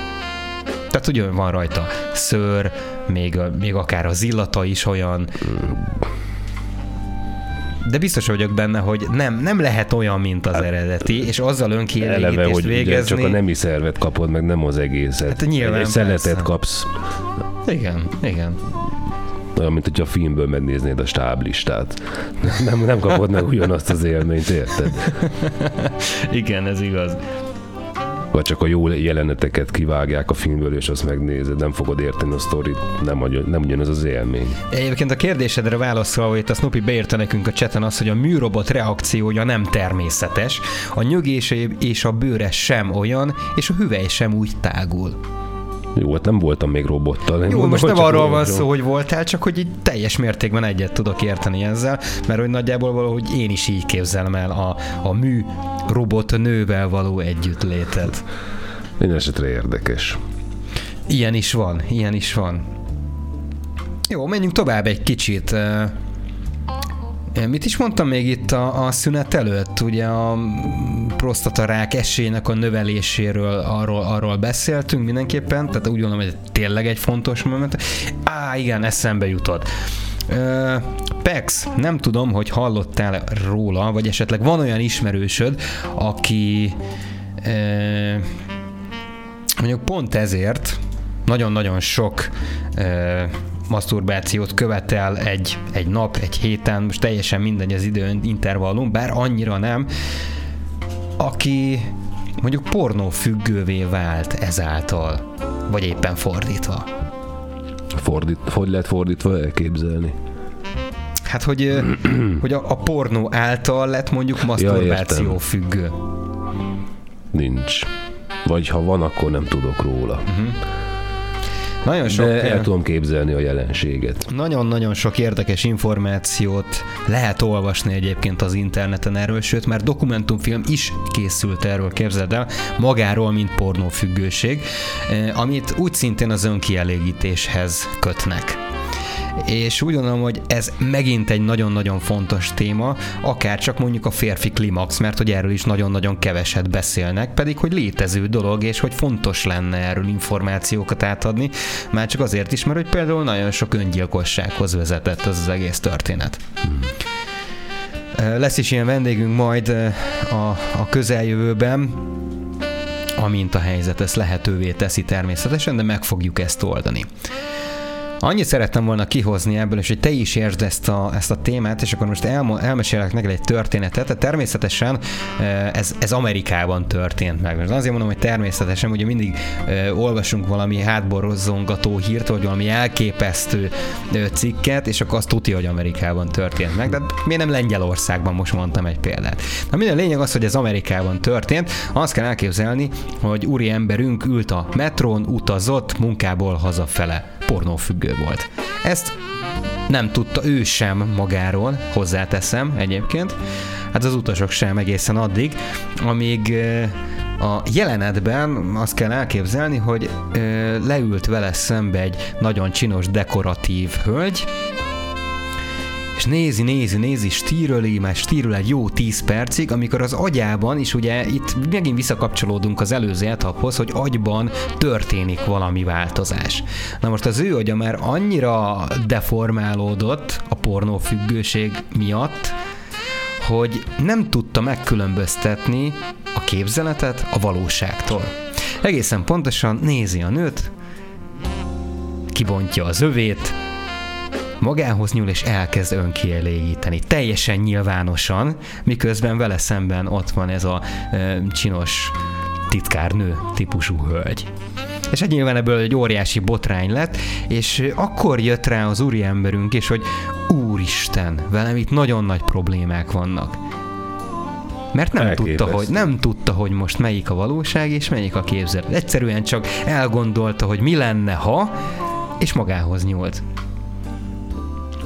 Tehát ugye van rajta szőr, még, még akár az illata is olyan. De biztos vagyok benne, hogy nem, nem lehet olyan, mint az hát, eredeti, és azzal önkielégítést hogy végezni. csak a nemi szervet kapod, meg nem az egészet. Hát nyilván Egy szeletet persze. kapsz. Igen, igen. Olyan, mint hogyha a filmből megnéznéd a stáblistát. Nem, nem kapod meg ugyanazt az élményt, érted? <laughs> igen, ez igaz vagy csak a jó jeleneteket kivágják a filmből, és azt megnézed, nem fogod érteni a sztorit, nem, nem ugyanaz az élmény. Egyébként a kérdésedre válaszolva, hogy a Snoopy beírta nekünk a cseten az, hogy a műrobot reakciója nem természetes, a nyögése és a bőre sem olyan, és a hüvely sem úgy tágul. Jó, hát nem voltam még robottal. Én Jó, most nem arról van szó, hogy voltál, csak hogy így teljes mértékben egyet tudok érteni ezzel, mert hogy nagyjából valahogy én is így képzelem el a, a mű robot nővel való együttlétet. Minden esetre érdekes. Ilyen is van, ilyen is van. Jó, menjünk tovább egy kicsit. Mit is mondtam még itt a, a szünet előtt? Ugye a prostatarák esélynek a növeléséről arról, arról beszéltünk mindenképpen, tehát úgy gondolom, hogy tényleg egy fontos moment. Á, igen, eszembe jutott. Pex, nem tudom, hogy hallottál róla, vagy esetleg van olyan ismerősöd, aki uh, mondjuk pont ezért nagyon-nagyon sok uh, maszturbációt követel egy, egy nap, egy héten, most teljesen mindegy az idő intervallum, bár annyira nem, aki mondjuk pornófüggővé vált ezáltal, vagy éppen fordítva. Fordít, hogy lehet fordítva elképzelni? Hát, hogy, <clears throat> hogy a, a pornó által lett mondjuk maszturbáció ja, függő. Nincs. Vagy ha van, akkor nem tudok róla. Uh-huh. Nagyon sok, De el tudom képzelni a jelenséget. Nagyon-nagyon sok érdekes információt lehet olvasni egyébként az interneten erről, sőt már dokumentumfilm is készült erről, képzeld el, magáról, mint pornófüggőség, eh, amit úgy szintén az önkielégítéshez kötnek és úgy gondolom, hogy ez megint egy nagyon-nagyon fontos téma, akár csak mondjuk a férfi klimax, mert hogy erről is nagyon-nagyon keveset beszélnek, pedig hogy létező dolog, és hogy fontos lenne erről információkat átadni, már csak azért is, mert hogy például nagyon sok öngyilkossághoz vezetett az az egész történet. Hmm. Lesz is ilyen vendégünk majd a, a közeljövőben, amint a helyzet ezt lehetővé teszi természetesen, de meg fogjuk ezt oldani. Annyit szerettem volna kihozni ebből, és hogy te is értsd ezt a, ezt a témát, és akkor most el, elmesélek neked egy történetet. Tehát természetesen ez, ez Amerikában történt meg. Most azért mondom, hogy természetesen, ugye mindig olvasunk valami hátborozongató hírt, vagy valami elképesztő cikket, és akkor azt tudja, hogy Amerikában történt meg. De miért nem Lengyelországban most mondtam egy példát. Na minden lényeg az, hogy ez Amerikában történt. Azt kell elképzelni, hogy úri emberünk ült a metrón, utazott munkából hazafele pornófüggő volt. Ezt nem tudta ő sem magáról, hozzáteszem egyébként, hát az utasok sem egészen addig, amíg a jelenetben azt kell elképzelni, hogy leült vele szembe egy nagyon csinos dekoratív hölgy, és nézi, nézi, nézi, stíröli, már stíröl egy jó 10 percig, amikor az agyában, is ugye itt megint visszakapcsolódunk az előző etaphoz, hogy agyban történik valami változás. Na most az ő agya már annyira deformálódott a pornófüggőség miatt, hogy nem tudta megkülönböztetni a képzeletet a valóságtól. Egészen pontosan nézi a nőt, kibontja az övét, magához nyúl és elkezd önkielégíteni. Teljesen nyilvánosan, miközben vele szemben ott van ez a e, csinos titkárnő típusú hölgy. És hát nyilván ebből egy óriási botrány lett, és akkor jött rá az úriemberünk is, hogy úristen, velem itt nagyon nagy problémák vannak. Mert nem tudta, hogy, nem tudta, hogy most melyik a valóság és melyik a képzelet. Egyszerűen csak elgondolta, hogy mi lenne, ha, és magához nyúlt.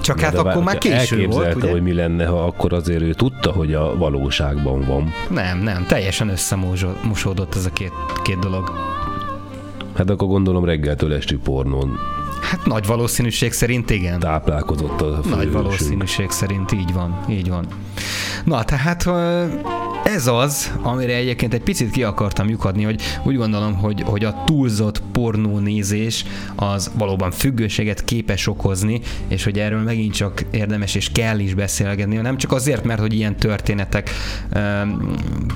Csak hát akkor már késő volt, ugye? hogy mi lenne, ha akkor azért ő tudta, hogy a valóságban van. Nem, nem, teljesen összemosódott ez a két, két dolog. Hát akkor gondolom reggeltől esti pornón Hát nagy valószínűség szerint igen. Táplálkozott a Nagy valószínűség szerint így van, így van. Na, tehát ez az, amire egyébként egy picit ki akartam lyukadni, hogy úgy gondolom, hogy, hogy a túlzott pornónézés az valóban függőséget képes okozni, és hogy erről megint csak érdemes és kell is beszélgetni, nem csak azért, mert hogy ilyen történetek ö,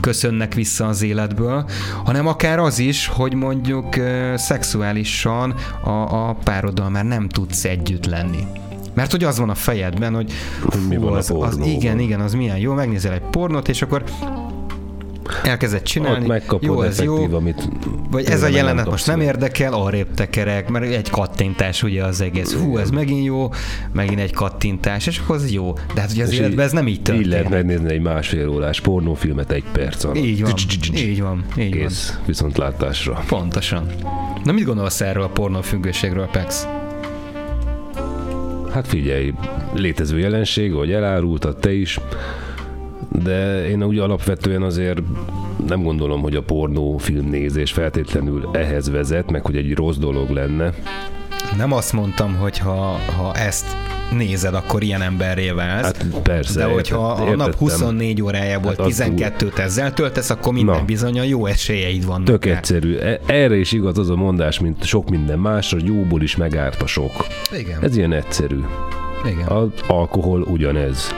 köszönnek vissza az életből, hanem akár az is, hogy mondjuk ö, szexuálisan a, a pároddal már nem tudsz együtt lenni. Mert hogy az van a fejedben, hogy fú, mi van az, az, igen, igen, az milyen jó, megnézel egy pornót, és akkor elkezdett csinálni, megkapod jó, ez jó, amit vagy ez a jelenet most nem érdekel, arrébb tekerek, mert egy kattintás ugye az egész, hú, ez megint jó, megint egy kattintás, és akkor az jó. De hát ugye az és életben ez nem így történik. Így lehet megnézni egy másfél órás pornófilmet egy perc alatt. Így van, így van, így Kész, viszontlátásra. Pontosan. Na mit gondolsz erről a pornófüggőségről, Pex? Hát figyelj, létező jelenség, hogy elárultad te is, de én úgy alapvetően azért nem gondolom, hogy a pornó filmnézés feltétlenül ehhez vezet, meg hogy egy rossz dolog lenne. nem azt mondtam, hogy ha, ha ezt nézed, akkor ilyen emberré válsz. Hát persze. De hogyha a nap 24 órájából hát 12-t ezzel töltesz, akkor minden Na. bizony a jó esélyeid vannak. Tök rá. egyszerű. E- erre is igaz az a mondás, mint sok minden másra, jóból is megárt a sok. Igen. Ez ilyen egyszerű. Igen. Az alkohol ugyanez.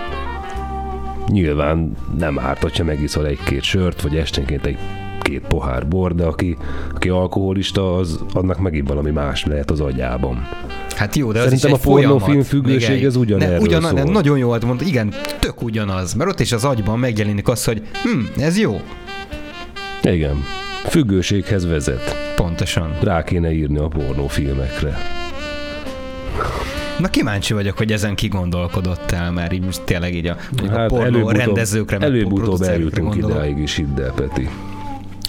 Nyilván nem árt, hogyha megiszol egy-két sört, vagy esténként egy két pohár bor, de aki, aki alkoholista, az annak megint valami más lehet az agyában. Hát jó, de Szerintem az a pornófilm függőség ez ugyanerről ne, ugyan, szól. Nagyon jó, mondta, igen, tök ugyanaz, mert ott is az agyban megjelenik az, hogy hm, ez jó. Igen, függőséghez vezet. Pontosan. Rá kéne írni a pornófilmekre. Na kíváncsi vagyok, hogy ezen kigondolkodott el, mert így most tényleg így a, hát a pornó rendezőkre, előbb-utóbb eljutunk ideig is, hidd el, Peti.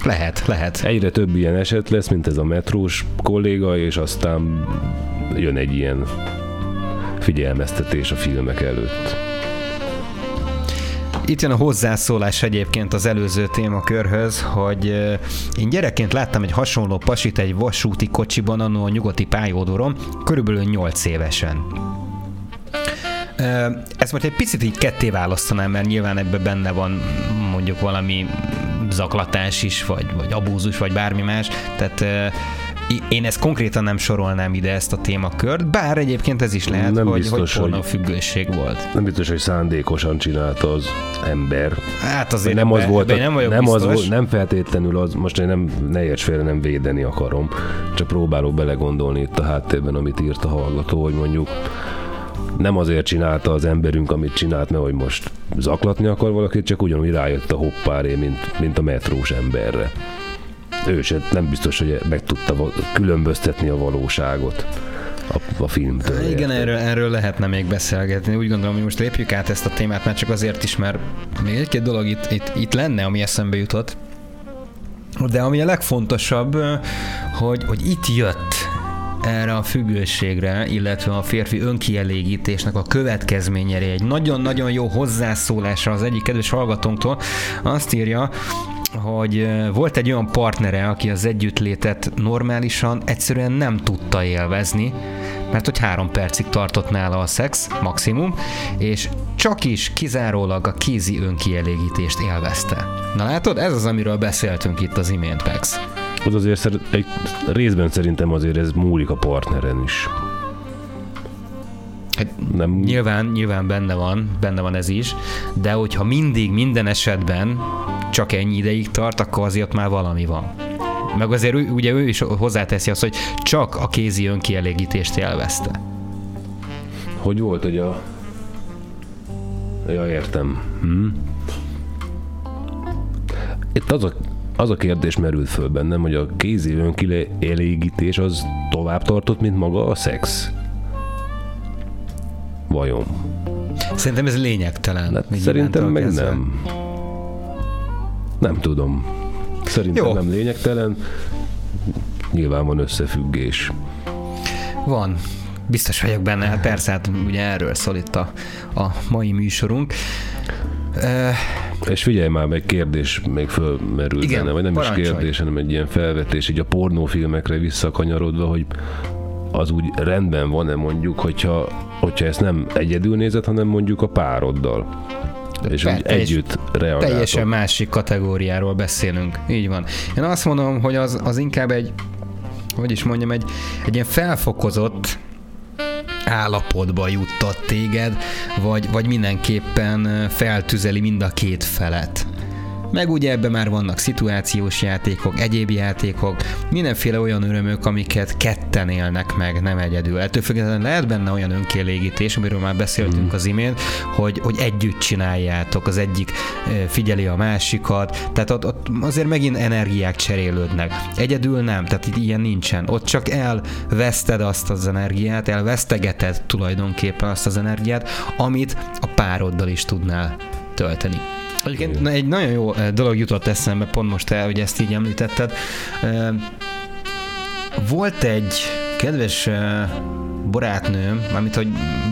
Lehet, lehet. Egyre több ilyen eset lesz, mint ez a metrós kolléga, és aztán jön egy ilyen figyelmeztetés a filmek előtt. Itt jön a hozzászólás egyébként az előző témakörhöz, hogy én gyerekként láttam egy hasonló pasit egy vasúti kocsiban annó a nyugati pályaudvaron, körülbelül 8 évesen. Ezt most egy picit így ketté választanám, mert nyilván ebben benne van mondjuk valami zaklatás is, vagy, vagy abúzus, vagy bármi más. Tehát én ezt konkrétan nem sorolnám ide ezt a témakört, bár egyébként ez is lehet, nem hogy, biztos, hogy függőség volt. Nem biztos, hogy szándékosan csinálta az ember. Hát azért nem az volt, nem, nem, az volt, nem feltétlenül az, most én nem, ne érts félre, nem védeni akarom, csak próbálok belegondolni itt a háttérben, amit írt a hallgató, hogy mondjuk nem azért csinálta az emberünk, amit csinált, mert hogy most zaklatni akar valakit, csak ugyanúgy rájött a hoppáré, mint, mint a metrós emberre. Ő se nem biztos, hogy meg tudta különböztetni a valóságot a, a filmtől. Igen, erről, erről lehetne még beszélgetni. Úgy gondolom, hogy most lépjük át ezt a témát, mert csak azért is, mert még egy-két dolog itt, itt, itt lenne, ami eszembe jutott. De ami a legfontosabb, hogy, hogy itt jött erre a függőségre, illetve a férfi önkielégítésnek a következményére egy nagyon-nagyon jó hozzászólásra az egyik kedves hallgatónktól azt írja, hogy volt egy olyan partnere, aki az együttlétet normálisan egyszerűen nem tudta élvezni, mert hogy három percig tartott nála a szex, maximum, és csak is kizárólag a kézi önkielégítést élvezte. Na látod, ez az, amiről beszéltünk itt az imént, Pex az azért egy részben szerintem azért ez múlik a partneren is. Hát nem... nyilván, nyilván benne van, benne van ez is, de hogyha mindig, minden esetben csak ennyi ideig tart, akkor azért már valami van. Meg azért ugye ő is hozzáteszi azt, hogy csak a kézi önkielégítést élvezte. Hogy volt, hogy a... Ja, értem. Hm? Itt az a az a kérdés merült föl bennem, hogy a kézi önkielégítés az tovább tartott, mint maga a szex. Vajon? Szerintem ez lényegtelen. Hát szerintem meg kezdve. nem. Nem tudom. Szerintem Jó. nem lényegtelen. Nyilván van összefüggés. Van. Biztos vagyok benne, hát persze, hát ugye erről szól itt a, a mai műsorunk. És figyelj már, meg kérdés még fölmerül Igen, benne, vagy nem parancsolj. is kérdés, hanem egy ilyen felvetés, így a pornófilmekre visszakanyarodva, hogy az úgy rendben van-e mondjuk, hogyha, hogyha ezt nem egyedül nézed, hanem mondjuk a pároddal. És úgy együtt reagáltok. Teljesen másik kategóriáról beszélünk. Így van. Én azt mondom, hogy az, az inkább egy, hogy is mondjam, egy, egy ilyen felfokozott állapotba juttat téged, vagy, vagy mindenképpen feltüzeli mind a két felet. Meg ugye ebben már vannak szituációs játékok, egyéb játékok, mindenféle olyan örömök, amiket ketten élnek meg, nem egyedül. Ettől függetlenül lehet benne olyan önkielégítés, amiről már beszéltünk mm. az imént, hogy, hogy együtt csináljátok, az egyik figyeli a másikat, tehát ott, ott azért megint energiák cserélődnek. Egyedül nem, tehát itt ilyen nincsen. Ott csak elveszted azt az energiát, elvesztegeted tulajdonképpen azt az energiát, amit a pároddal is tudnál tölteni. Egyébként egy nagyon jó eh, dolog jutott eszembe, pont most el, hogy ezt így említetted. Eh, volt egy kedves barátnőm, mármint hogy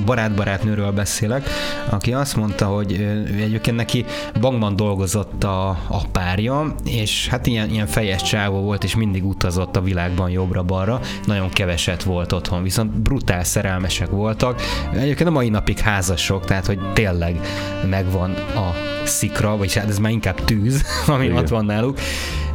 barát-barátnőről beszélek, aki azt mondta, hogy egyébként neki bankban dolgozott a, a párja, és hát ilyen, ilyen fejes csávó volt, és mindig utazott a világban jobbra-balra, nagyon keveset volt otthon, viszont brutál szerelmesek voltak. Egyébként a mai napig házasok, tehát hogy tényleg megvan a szikra, vagy hát ez már inkább tűz, <laughs> ami Igen. ott van náluk.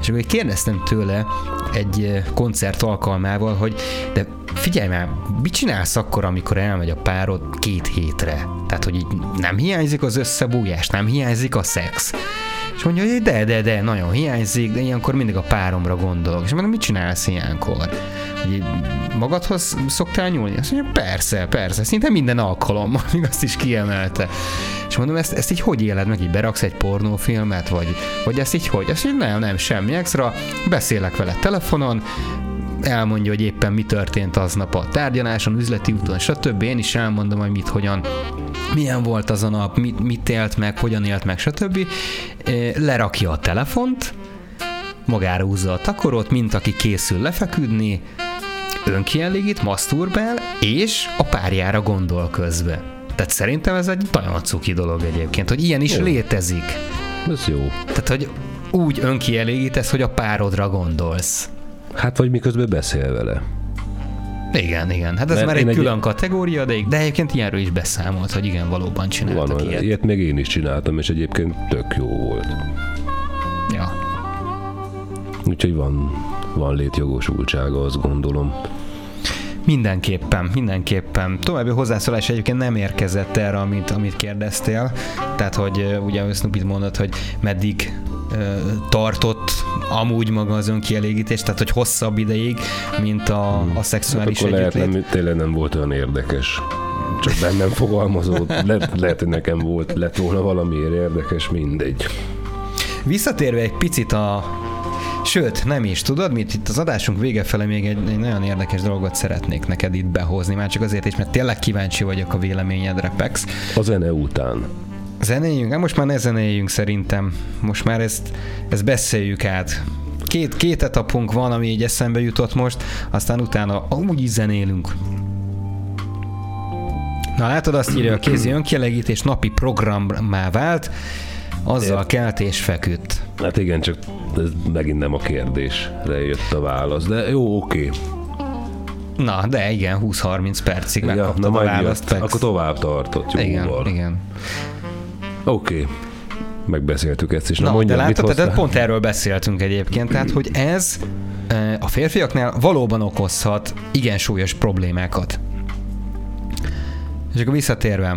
És akkor kérdeztem tőle egy koncert alkalmával, hogy de figyelj már, mit csinálsz akkor, amikor elmegy a párod két hétre? Tehát, hogy így nem hiányzik az összebújás, nem hiányzik a szex. És mondja, hogy de, de, de, nagyon hiányzik, de ilyenkor mindig a páromra gondolok. És mondom, mit csinálsz ilyenkor? Hogy magadhoz szoktál nyúlni? Azt mondja, persze, persze, szinte minden alkalom, <laughs> még azt is kiemelte. És mondom, ezt, ezt így hogy éled meg? Így beraksz egy pornófilmet, vagy, vagy ezt így hogy? Azt mondja, nem, nem, semmi extra, beszélek vele telefonon, elmondja, hogy éppen mi történt aznap a tárgyaláson, üzleti úton, stb. Én is elmondom, hogy mit, hogyan, milyen volt az a nap, mit, mit élt meg, hogyan élt meg, stb. Lerakja a telefont, magára húzza a takarót, mint aki készül lefeküdni, önkielégít, maszturbál, és a párjára gondol közbe. Tehát szerintem ez egy nagyon cuki dolog egyébként, hogy ilyen is jó. létezik. Ez jó. Tehát, hogy úgy önkielégítesz, hogy a párodra gondolsz. Hát vagy miközben beszél vele. Igen, igen. Hát ez Mert már egy külön egy... kategória, de, de egyébként ilyenről is beszámolt, hogy igen, valóban csináltak Van, ilyet. Ilyet még én is csináltam, és egyébként tök jó volt. Ja. Úgyhogy van, van létjogosultsága, azt gondolom. Mindenképpen, mindenképpen. További hozzászólás egyébként nem érkezett erre, amit, amit kérdeztél. Tehát, hogy ugye Snoopy mondott, hogy meddig tartott amúgy maga az önkielégítés, tehát hogy hosszabb ideig, mint a, a szexuális hát lehet nem, tényleg nem volt olyan érdekes. Csak bennem fogalmazott. Le, lehet, hogy nekem volt, lett volna valamiért érdekes, mindegy. Visszatérve egy picit a, Sőt, nem is. Tudod mit? Itt az adásunk vége fele még egy, egy nagyon érdekes dolgot szeretnék neked itt behozni, már csak azért is, mert tényleg kíváncsi vagyok a véleményedre, Pex. A zene után. Zenéljünk? Hát most már ne zenéljünk szerintem. Most már ezt, ezt beszéljük át. Két, két etapunk van, ami így eszembe jutott most, aztán utána amúgy is zenélünk. Na látod, azt írja, a kézi önkielégítés napi programmá vált, azzal Ért. kelt és feküdt. Hát igen, csak ez megint nem a kérdésre jött a válasz, de jó, oké. Na, de igen, 20-30 percig ja, megkaptad na, a választ. Jött, akkor tovább tartott, jó Igen, igen. Oké. Okay. Megbeszéltük ezt is. Na, Na mondjam, de látod, tehát pont erről beszéltünk egyébként, tehát hogy ez e, a férfiaknál valóban okozhat igen súlyos problémákat. És akkor visszatérve,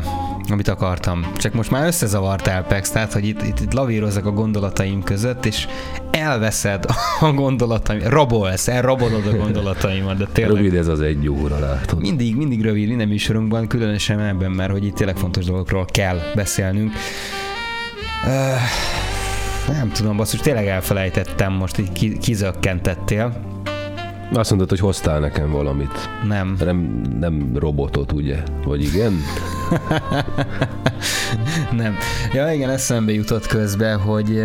amit akartam. Csak most már összezavartál, Pex, tehát, hogy itt, itt, itt lavírozok a gondolataim között, és elveszed a gondolataim, rabolsz, elrabolod a gondolataimat, de tényleg... Rövid ez az egy óra, látod. Mindig, mindig rövid, minden műsorunkban, különösen ebben, mert hogy itt tényleg fontos dolgokról kell beszélnünk. Uh, nem tudom, basszus, tényleg elfelejtettem most, így kizökkentettél. Azt mondod, hogy hoztál nekem valamit. Nem. Nem, nem robotot, ugye? Vagy igen? <laughs> <laughs> nem. Ja, igen, eszembe jutott közbe, hogy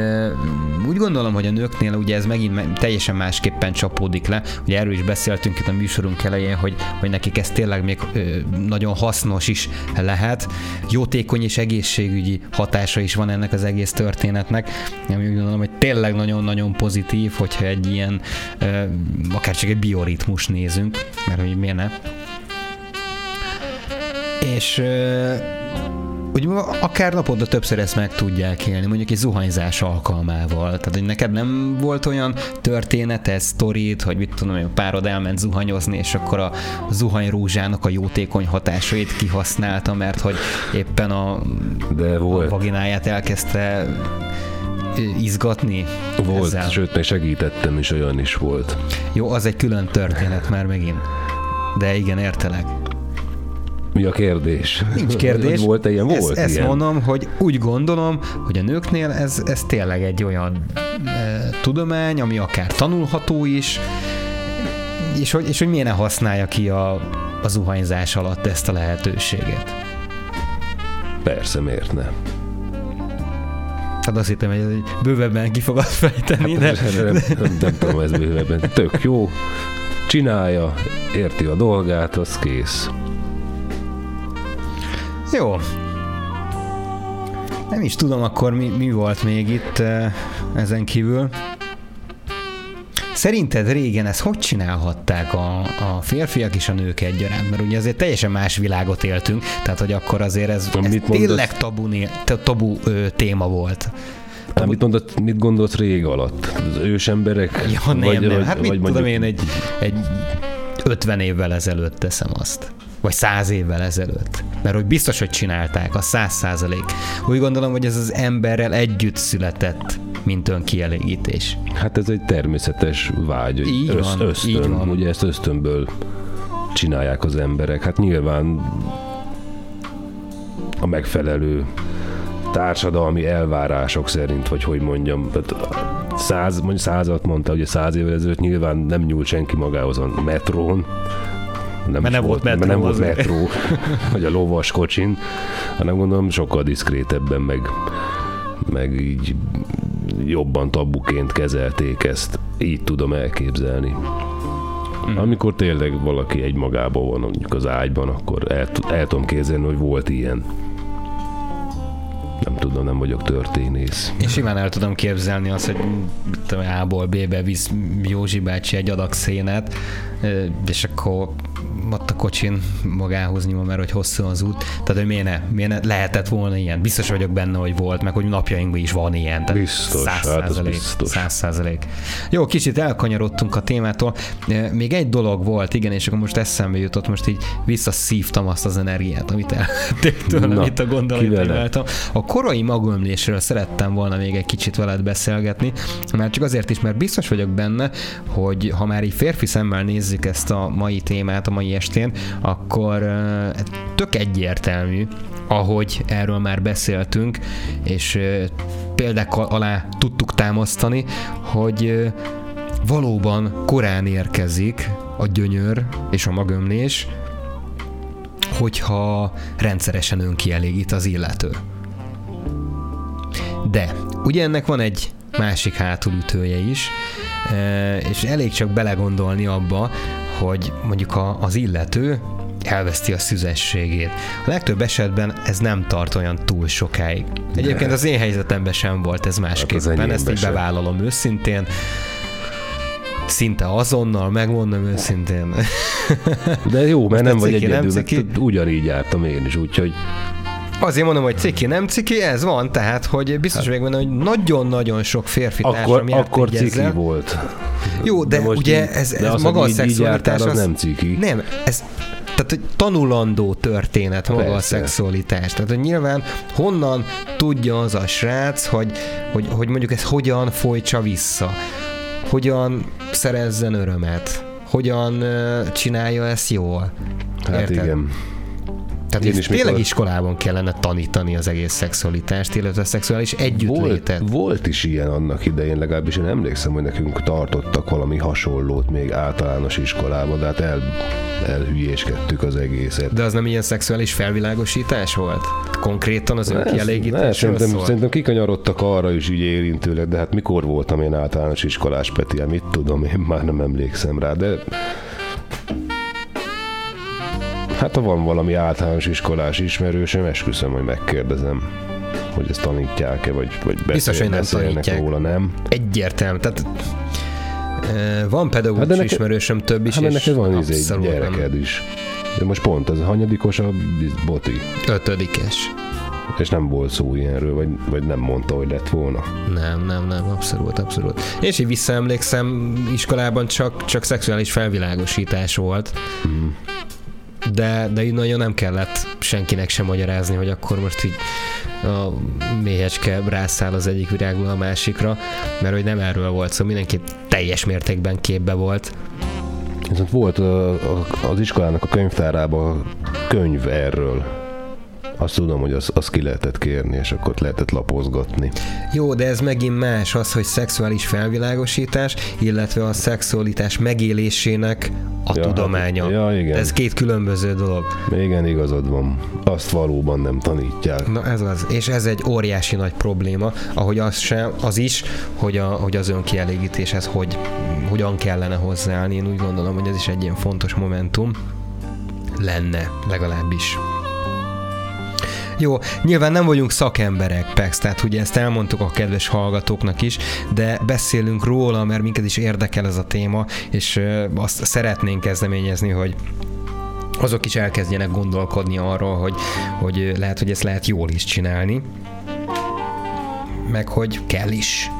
úgy gondolom, hogy a nőknél ugye ez megint teljesen másképpen csapódik le. Ugye erről is beszéltünk itt a műsorunk elején, hogy, hogy nekik ez tényleg még nagyon hasznos is lehet. Jótékony és egészségügyi hatása is van ennek az egész történetnek. Ami úgy gondolom, hogy tényleg nagyon-nagyon pozitív, hogyha egy ilyen akár csak egy bioritmus nézünk, mert hogy miért ne. És úgy akár naponta többször ezt meg tudják élni, mondjuk egy zuhanyzás alkalmával. Tehát, hogy neked nem volt olyan története, sztorid, hogy mit tudom, hogy a párod elment zuhanyozni, és akkor a zuhanyrózsának a jótékony hatásait kihasználta, mert hogy éppen a, De volt. a vagináját elkezdte izgatni Volt, ezzel. sőt, meg segítettem is, olyan is volt. Jó, az egy külön történet már megint. De igen, értelek. Mi a kérdés? Nincs kérdés. Volt-e ilyen? Volt ezt, ilyen. mondom, hogy úgy gondolom, hogy a nőknél ez, ez tényleg egy olyan e, tudomány, ami akár tanulható is, és hogy, és hogy miért ne használja ki a, a zuhanyzás alatt ezt a lehetőséget. Persze, miért ne? Hát azt hittem, hogy ez bővebben ki fogad fejteni, hát, de... Nem, nem, nem tudom, ez bővebben. Tök jó, csinálja, érti a dolgát, az kész. Jó. Nem is tudom akkor mi, mi volt még itt ezen kívül. Szerinted régen ezt hogy csinálhatták a, a férfiak és a nők egyaránt? Mert ugye azért teljesen más világot éltünk, tehát hogy akkor azért ez, ez mit tényleg tabu, tabu ö, téma volt. Hát mit, mondod, mit gondolsz rég alatt? Az ősemberek? Ja, nem, vagy, nem. Hát vagy, mit vagy tudom mondjuk... én, egy, egy 50 évvel ezelőtt teszem azt. Vagy 100 évvel ezelőtt. Mert hogy biztos, hogy csinálták, a 100 százalék. Úgy gondolom, hogy ez az emberrel együtt született mint önkielégítés. Hát ez egy természetes vágy, így ösz, van, ösztön, így van. ugye ezt ösztönből csinálják az emberek. Hát nyilván a megfelelő társadalmi elvárások szerint, vagy hogy mondjam, tehát száz, mondjuk százat mondta, hogy száz évvel ezelőtt nyilván nem nyúlt senki magához a metrón, nem, mert nem volt, metró, nem volt metró, vagy a lovas kocsin, hanem gondolom sokkal diszkrétebben, meg, meg így jobban tabuként kezelték ezt. Így tudom elképzelni. Mm. Amikor tényleg valaki egy magában van, mondjuk az ágyban, akkor el, el tudom képzelni, hogy volt ilyen. Nem tudom, nem vagyok történész. Én simán el tudom képzelni azt, hogy A-ból B-be visz Józsi bácsi egy adag szénet, és akkor ott a kocsin magához nyomva, mert hogy hosszú az út. Tehát, hogy miért ne, miért ne lehetett volna ilyen. Biztos vagyok benne, hogy volt, meg hogy napjainkban is van ilyen. Tehát biztos, száz hát százalék, biztos. Száz százalék. Jó, kicsit elkanyarodtunk a témától. Még egy dolog volt, igen, és akkor most eszembe jutott, most így visszaszívtam azt az energiát, amit elvették tőlem, amit a gondolatban A korai magömlésről szerettem volna még egy kicsit veled beszélgetni, mert csak azért is, mert biztos vagyok benne, hogy ha már így férfi szemmel nézzük ezt a mai témát, a mai estén, akkor tök egyértelmű, ahogy erről már beszéltünk, és példák alá tudtuk támasztani, hogy valóban korán érkezik a gyönyör és a magömlés, hogyha rendszeresen önkielégít az illető. De ugye ennek van egy másik hátulütője is, és elég csak belegondolni abba, hogy mondjuk a, az illető elveszti a szüzességét. A legtöbb esetben ez nem tart olyan túl sokáig. Egyébként az én helyzetemben sem volt ez másképpen, hát ezt így bevállalom őszintén. Szinte azonnal, megmondom őszintén. De jó, mert nem vagy egyedül, ugyanígy jártam én is, úgyhogy Azért mondom, hogy ciki, nem ciki, ez van, tehát, hogy biztos vagyok benne, hogy nagyon-nagyon sok férfi járt Akkor ciki ezzel. volt. Jó, de, de ugye ez, ez de maga a szexualitás... Az, az nem ciki. Nem, ez tehát hogy tanulandó történet maga Persze. a szexualitás. Tehát, hogy nyilván honnan tudja az a srác, hogy, hogy, hogy mondjuk ez hogyan folytsa vissza, hogyan szerezzen örömet, hogyan csinálja ezt jól. Hát Érted? igen. Tehát Én is tényleg mikor... iskolában kellene tanítani az egész szexualitást, illetve a szexuális együttlétet. Volt, volt is ilyen annak idején, legalábbis én emlékszem, hogy nekünk tartottak valami hasonlót még általános iskolában, de hát el, elhülyéskedtük az egészet. De az nem ilyen szexuális felvilágosítás volt? Konkrétan az önkielégítés? Szerintem, szólt? szerintem kikanyarodtak arra is így érintőleg, de hát mikor voltam én általános iskolás, Peti, mit tudom, én már nem emlékszem rá, de Hát ha van valami általános iskolás ismerősöm, esküszöm, hogy megkérdezem hogy ezt tanítják-e, vagy, vagy beszél, Biztos, hogy nem tanítják. róla, nem? Egyértelmű. Tehát van pedagógus hát ismerősöm több is, hát és neked van izé, gyereked nem. is. De most pont az hanyadikos a boti? Ötödikes. És nem volt szó ilyenről, vagy, vagy nem mondta, hogy lett volna? Nem, nem, nem, abszolút, abszolút. És így visszaemlékszem, iskolában csak, csak szexuális felvilágosítás volt. Hmm de, de így nagyon nem kellett senkinek sem magyarázni, hogy akkor most így a méhecske rászáll az egyik virágból a másikra, mert hogy nem erről volt szó, szóval mindenki teljes mértékben képbe volt. Viszont volt az iskolának a könyvtárában könyv erről, Azt tudom, hogy azt az ki lehetett kérni, és akkor lehetett lapozgatni. Jó, de ez megint más az, hogy szexuális felvilágosítás, illetve a szexualitás megélésének a ja, tudománya. Hát, ja, igen. Ez két különböző dolog. Igen, igazad van. Azt valóban nem tanítják. Na ez az. És ez egy óriási nagy probléma, ahogy az, sem, az is, hogy, a, hogy az önkielégítéshez hogy, hogyan kellene hozzáállni. Én úgy gondolom, hogy ez is egy ilyen fontos momentum lenne legalábbis. Jó, nyilván nem vagyunk szakemberek, Pex, tehát ugye ezt elmondtuk a kedves hallgatóknak is, de beszélünk róla, mert minket is érdekel ez a téma, és azt szeretnénk kezdeményezni, hogy azok is elkezdjenek gondolkodni arról, hogy, hogy lehet, hogy ezt lehet jól is csinálni, meg hogy kell is.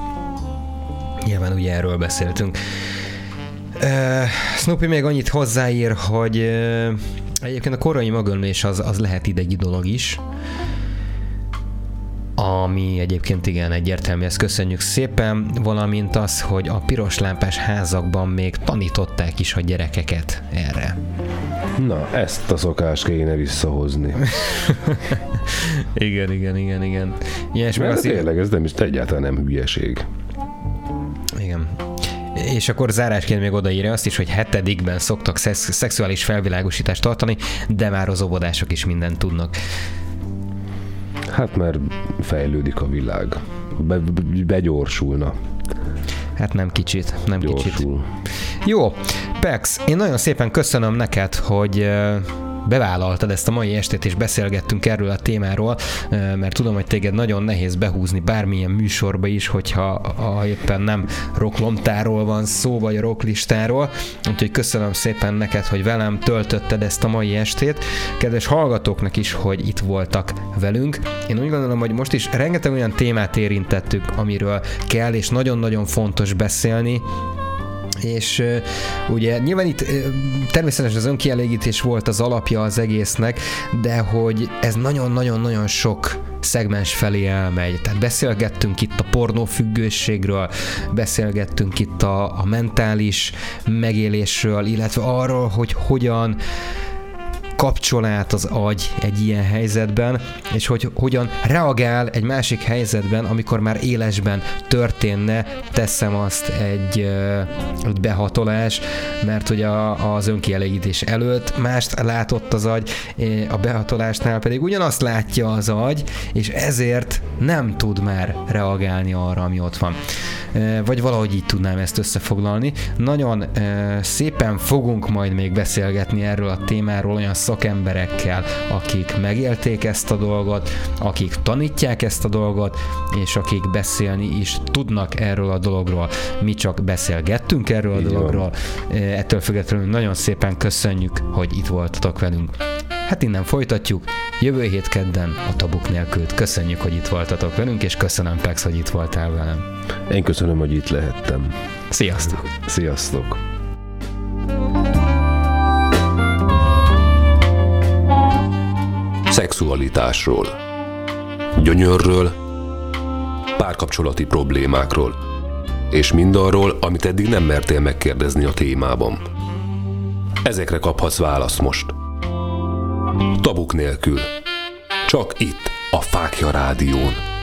Nyilván ugye erről beszéltünk. Uh, Snoopy még annyit hozzáír, hogy uh, Egyébként a korai magölnés az, az lehet idegi dolog is, ami egyébként igen egyértelmű, ezt köszönjük szépen, valamint az, hogy a piros lámpás házakban még tanították is a gyerekeket erre. Na, ezt a szokást kéne visszahozni. <laughs> igen, igen, igen, igen. Meg azt tényleg, ez nem is egyáltalán nem hülyeség. És akkor zárásként még odaírja azt is, hogy hetedikben szoktak szex- szexuális felvilágosítást tartani, de már az óvodások is mindent tudnak. Hát mert fejlődik a világ. Be, begyorsulna. Hát nem kicsit, nem Gyorsul. kicsit. Jó, Pex, én nagyon szépen köszönöm neked, hogy bevállaltad ezt a mai estét, és beszélgettünk erről a témáról, mert tudom, hogy téged nagyon nehéz behúzni bármilyen műsorba is, hogyha ha éppen nem rocklomtáról van szó, vagy a rocklistáról. Úgyhogy köszönöm szépen neked, hogy velem töltötted ezt a mai estét. Kedves hallgatóknak is, hogy itt voltak velünk. Én úgy gondolom, hogy most is rengeteg olyan témát érintettük, amiről kell és nagyon-nagyon fontos beszélni, és ugye nyilván itt természetesen az önkielégítés volt az alapja az egésznek, de hogy ez nagyon-nagyon-nagyon sok szegmens felé elmegy. Tehát beszélgettünk itt a pornófüggőségről, beszélgettünk itt a, a mentális megélésről, illetve arról, hogy hogyan kapcsol át az agy egy ilyen helyzetben, és hogy hogyan reagál egy másik helyzetben, amikor már élesben történne, teszem azt egy, egy behatolás, mert ugye az önkielégítés előtt mást látott az agy, a behatolásnál pedig ugyanazt látja az agy, és ezért nem tud már reagálni arra, ami ott van. Vagy valahogy így tudnám ezt összefoglalni. Nagyon szépen fogunk majd még beszélgetni erről a témáról olyan szakemberekkel, akik megélték ezt a dolgot, akik tanítják ezt a dolgot, és akik beszélni is tudnak erről a dologról. Mi csak beszélgettünk erről a dologról. Van. Ettől függetlenül nagyon szépen köszönjük, hogy itt voltatok velünk. Hát innen folytatjuk. Jövő hét kedden a tabuk nélkül. Köszönjük, hogy itt voltatok velünk, és köszönöm Pex, hogy itt voltál velem. Én köszönöm, hogy itt lehettem. Sziasztok! Sziasztok! Szexualitásról Gyönyörről Párkapcsolati problémákról és mindarról, amit eddig nem mertél megkérdezni a témában. Ezekre kaphatsz választ most. Tabuk nélkül. Csak itt, a Fákja Rádión.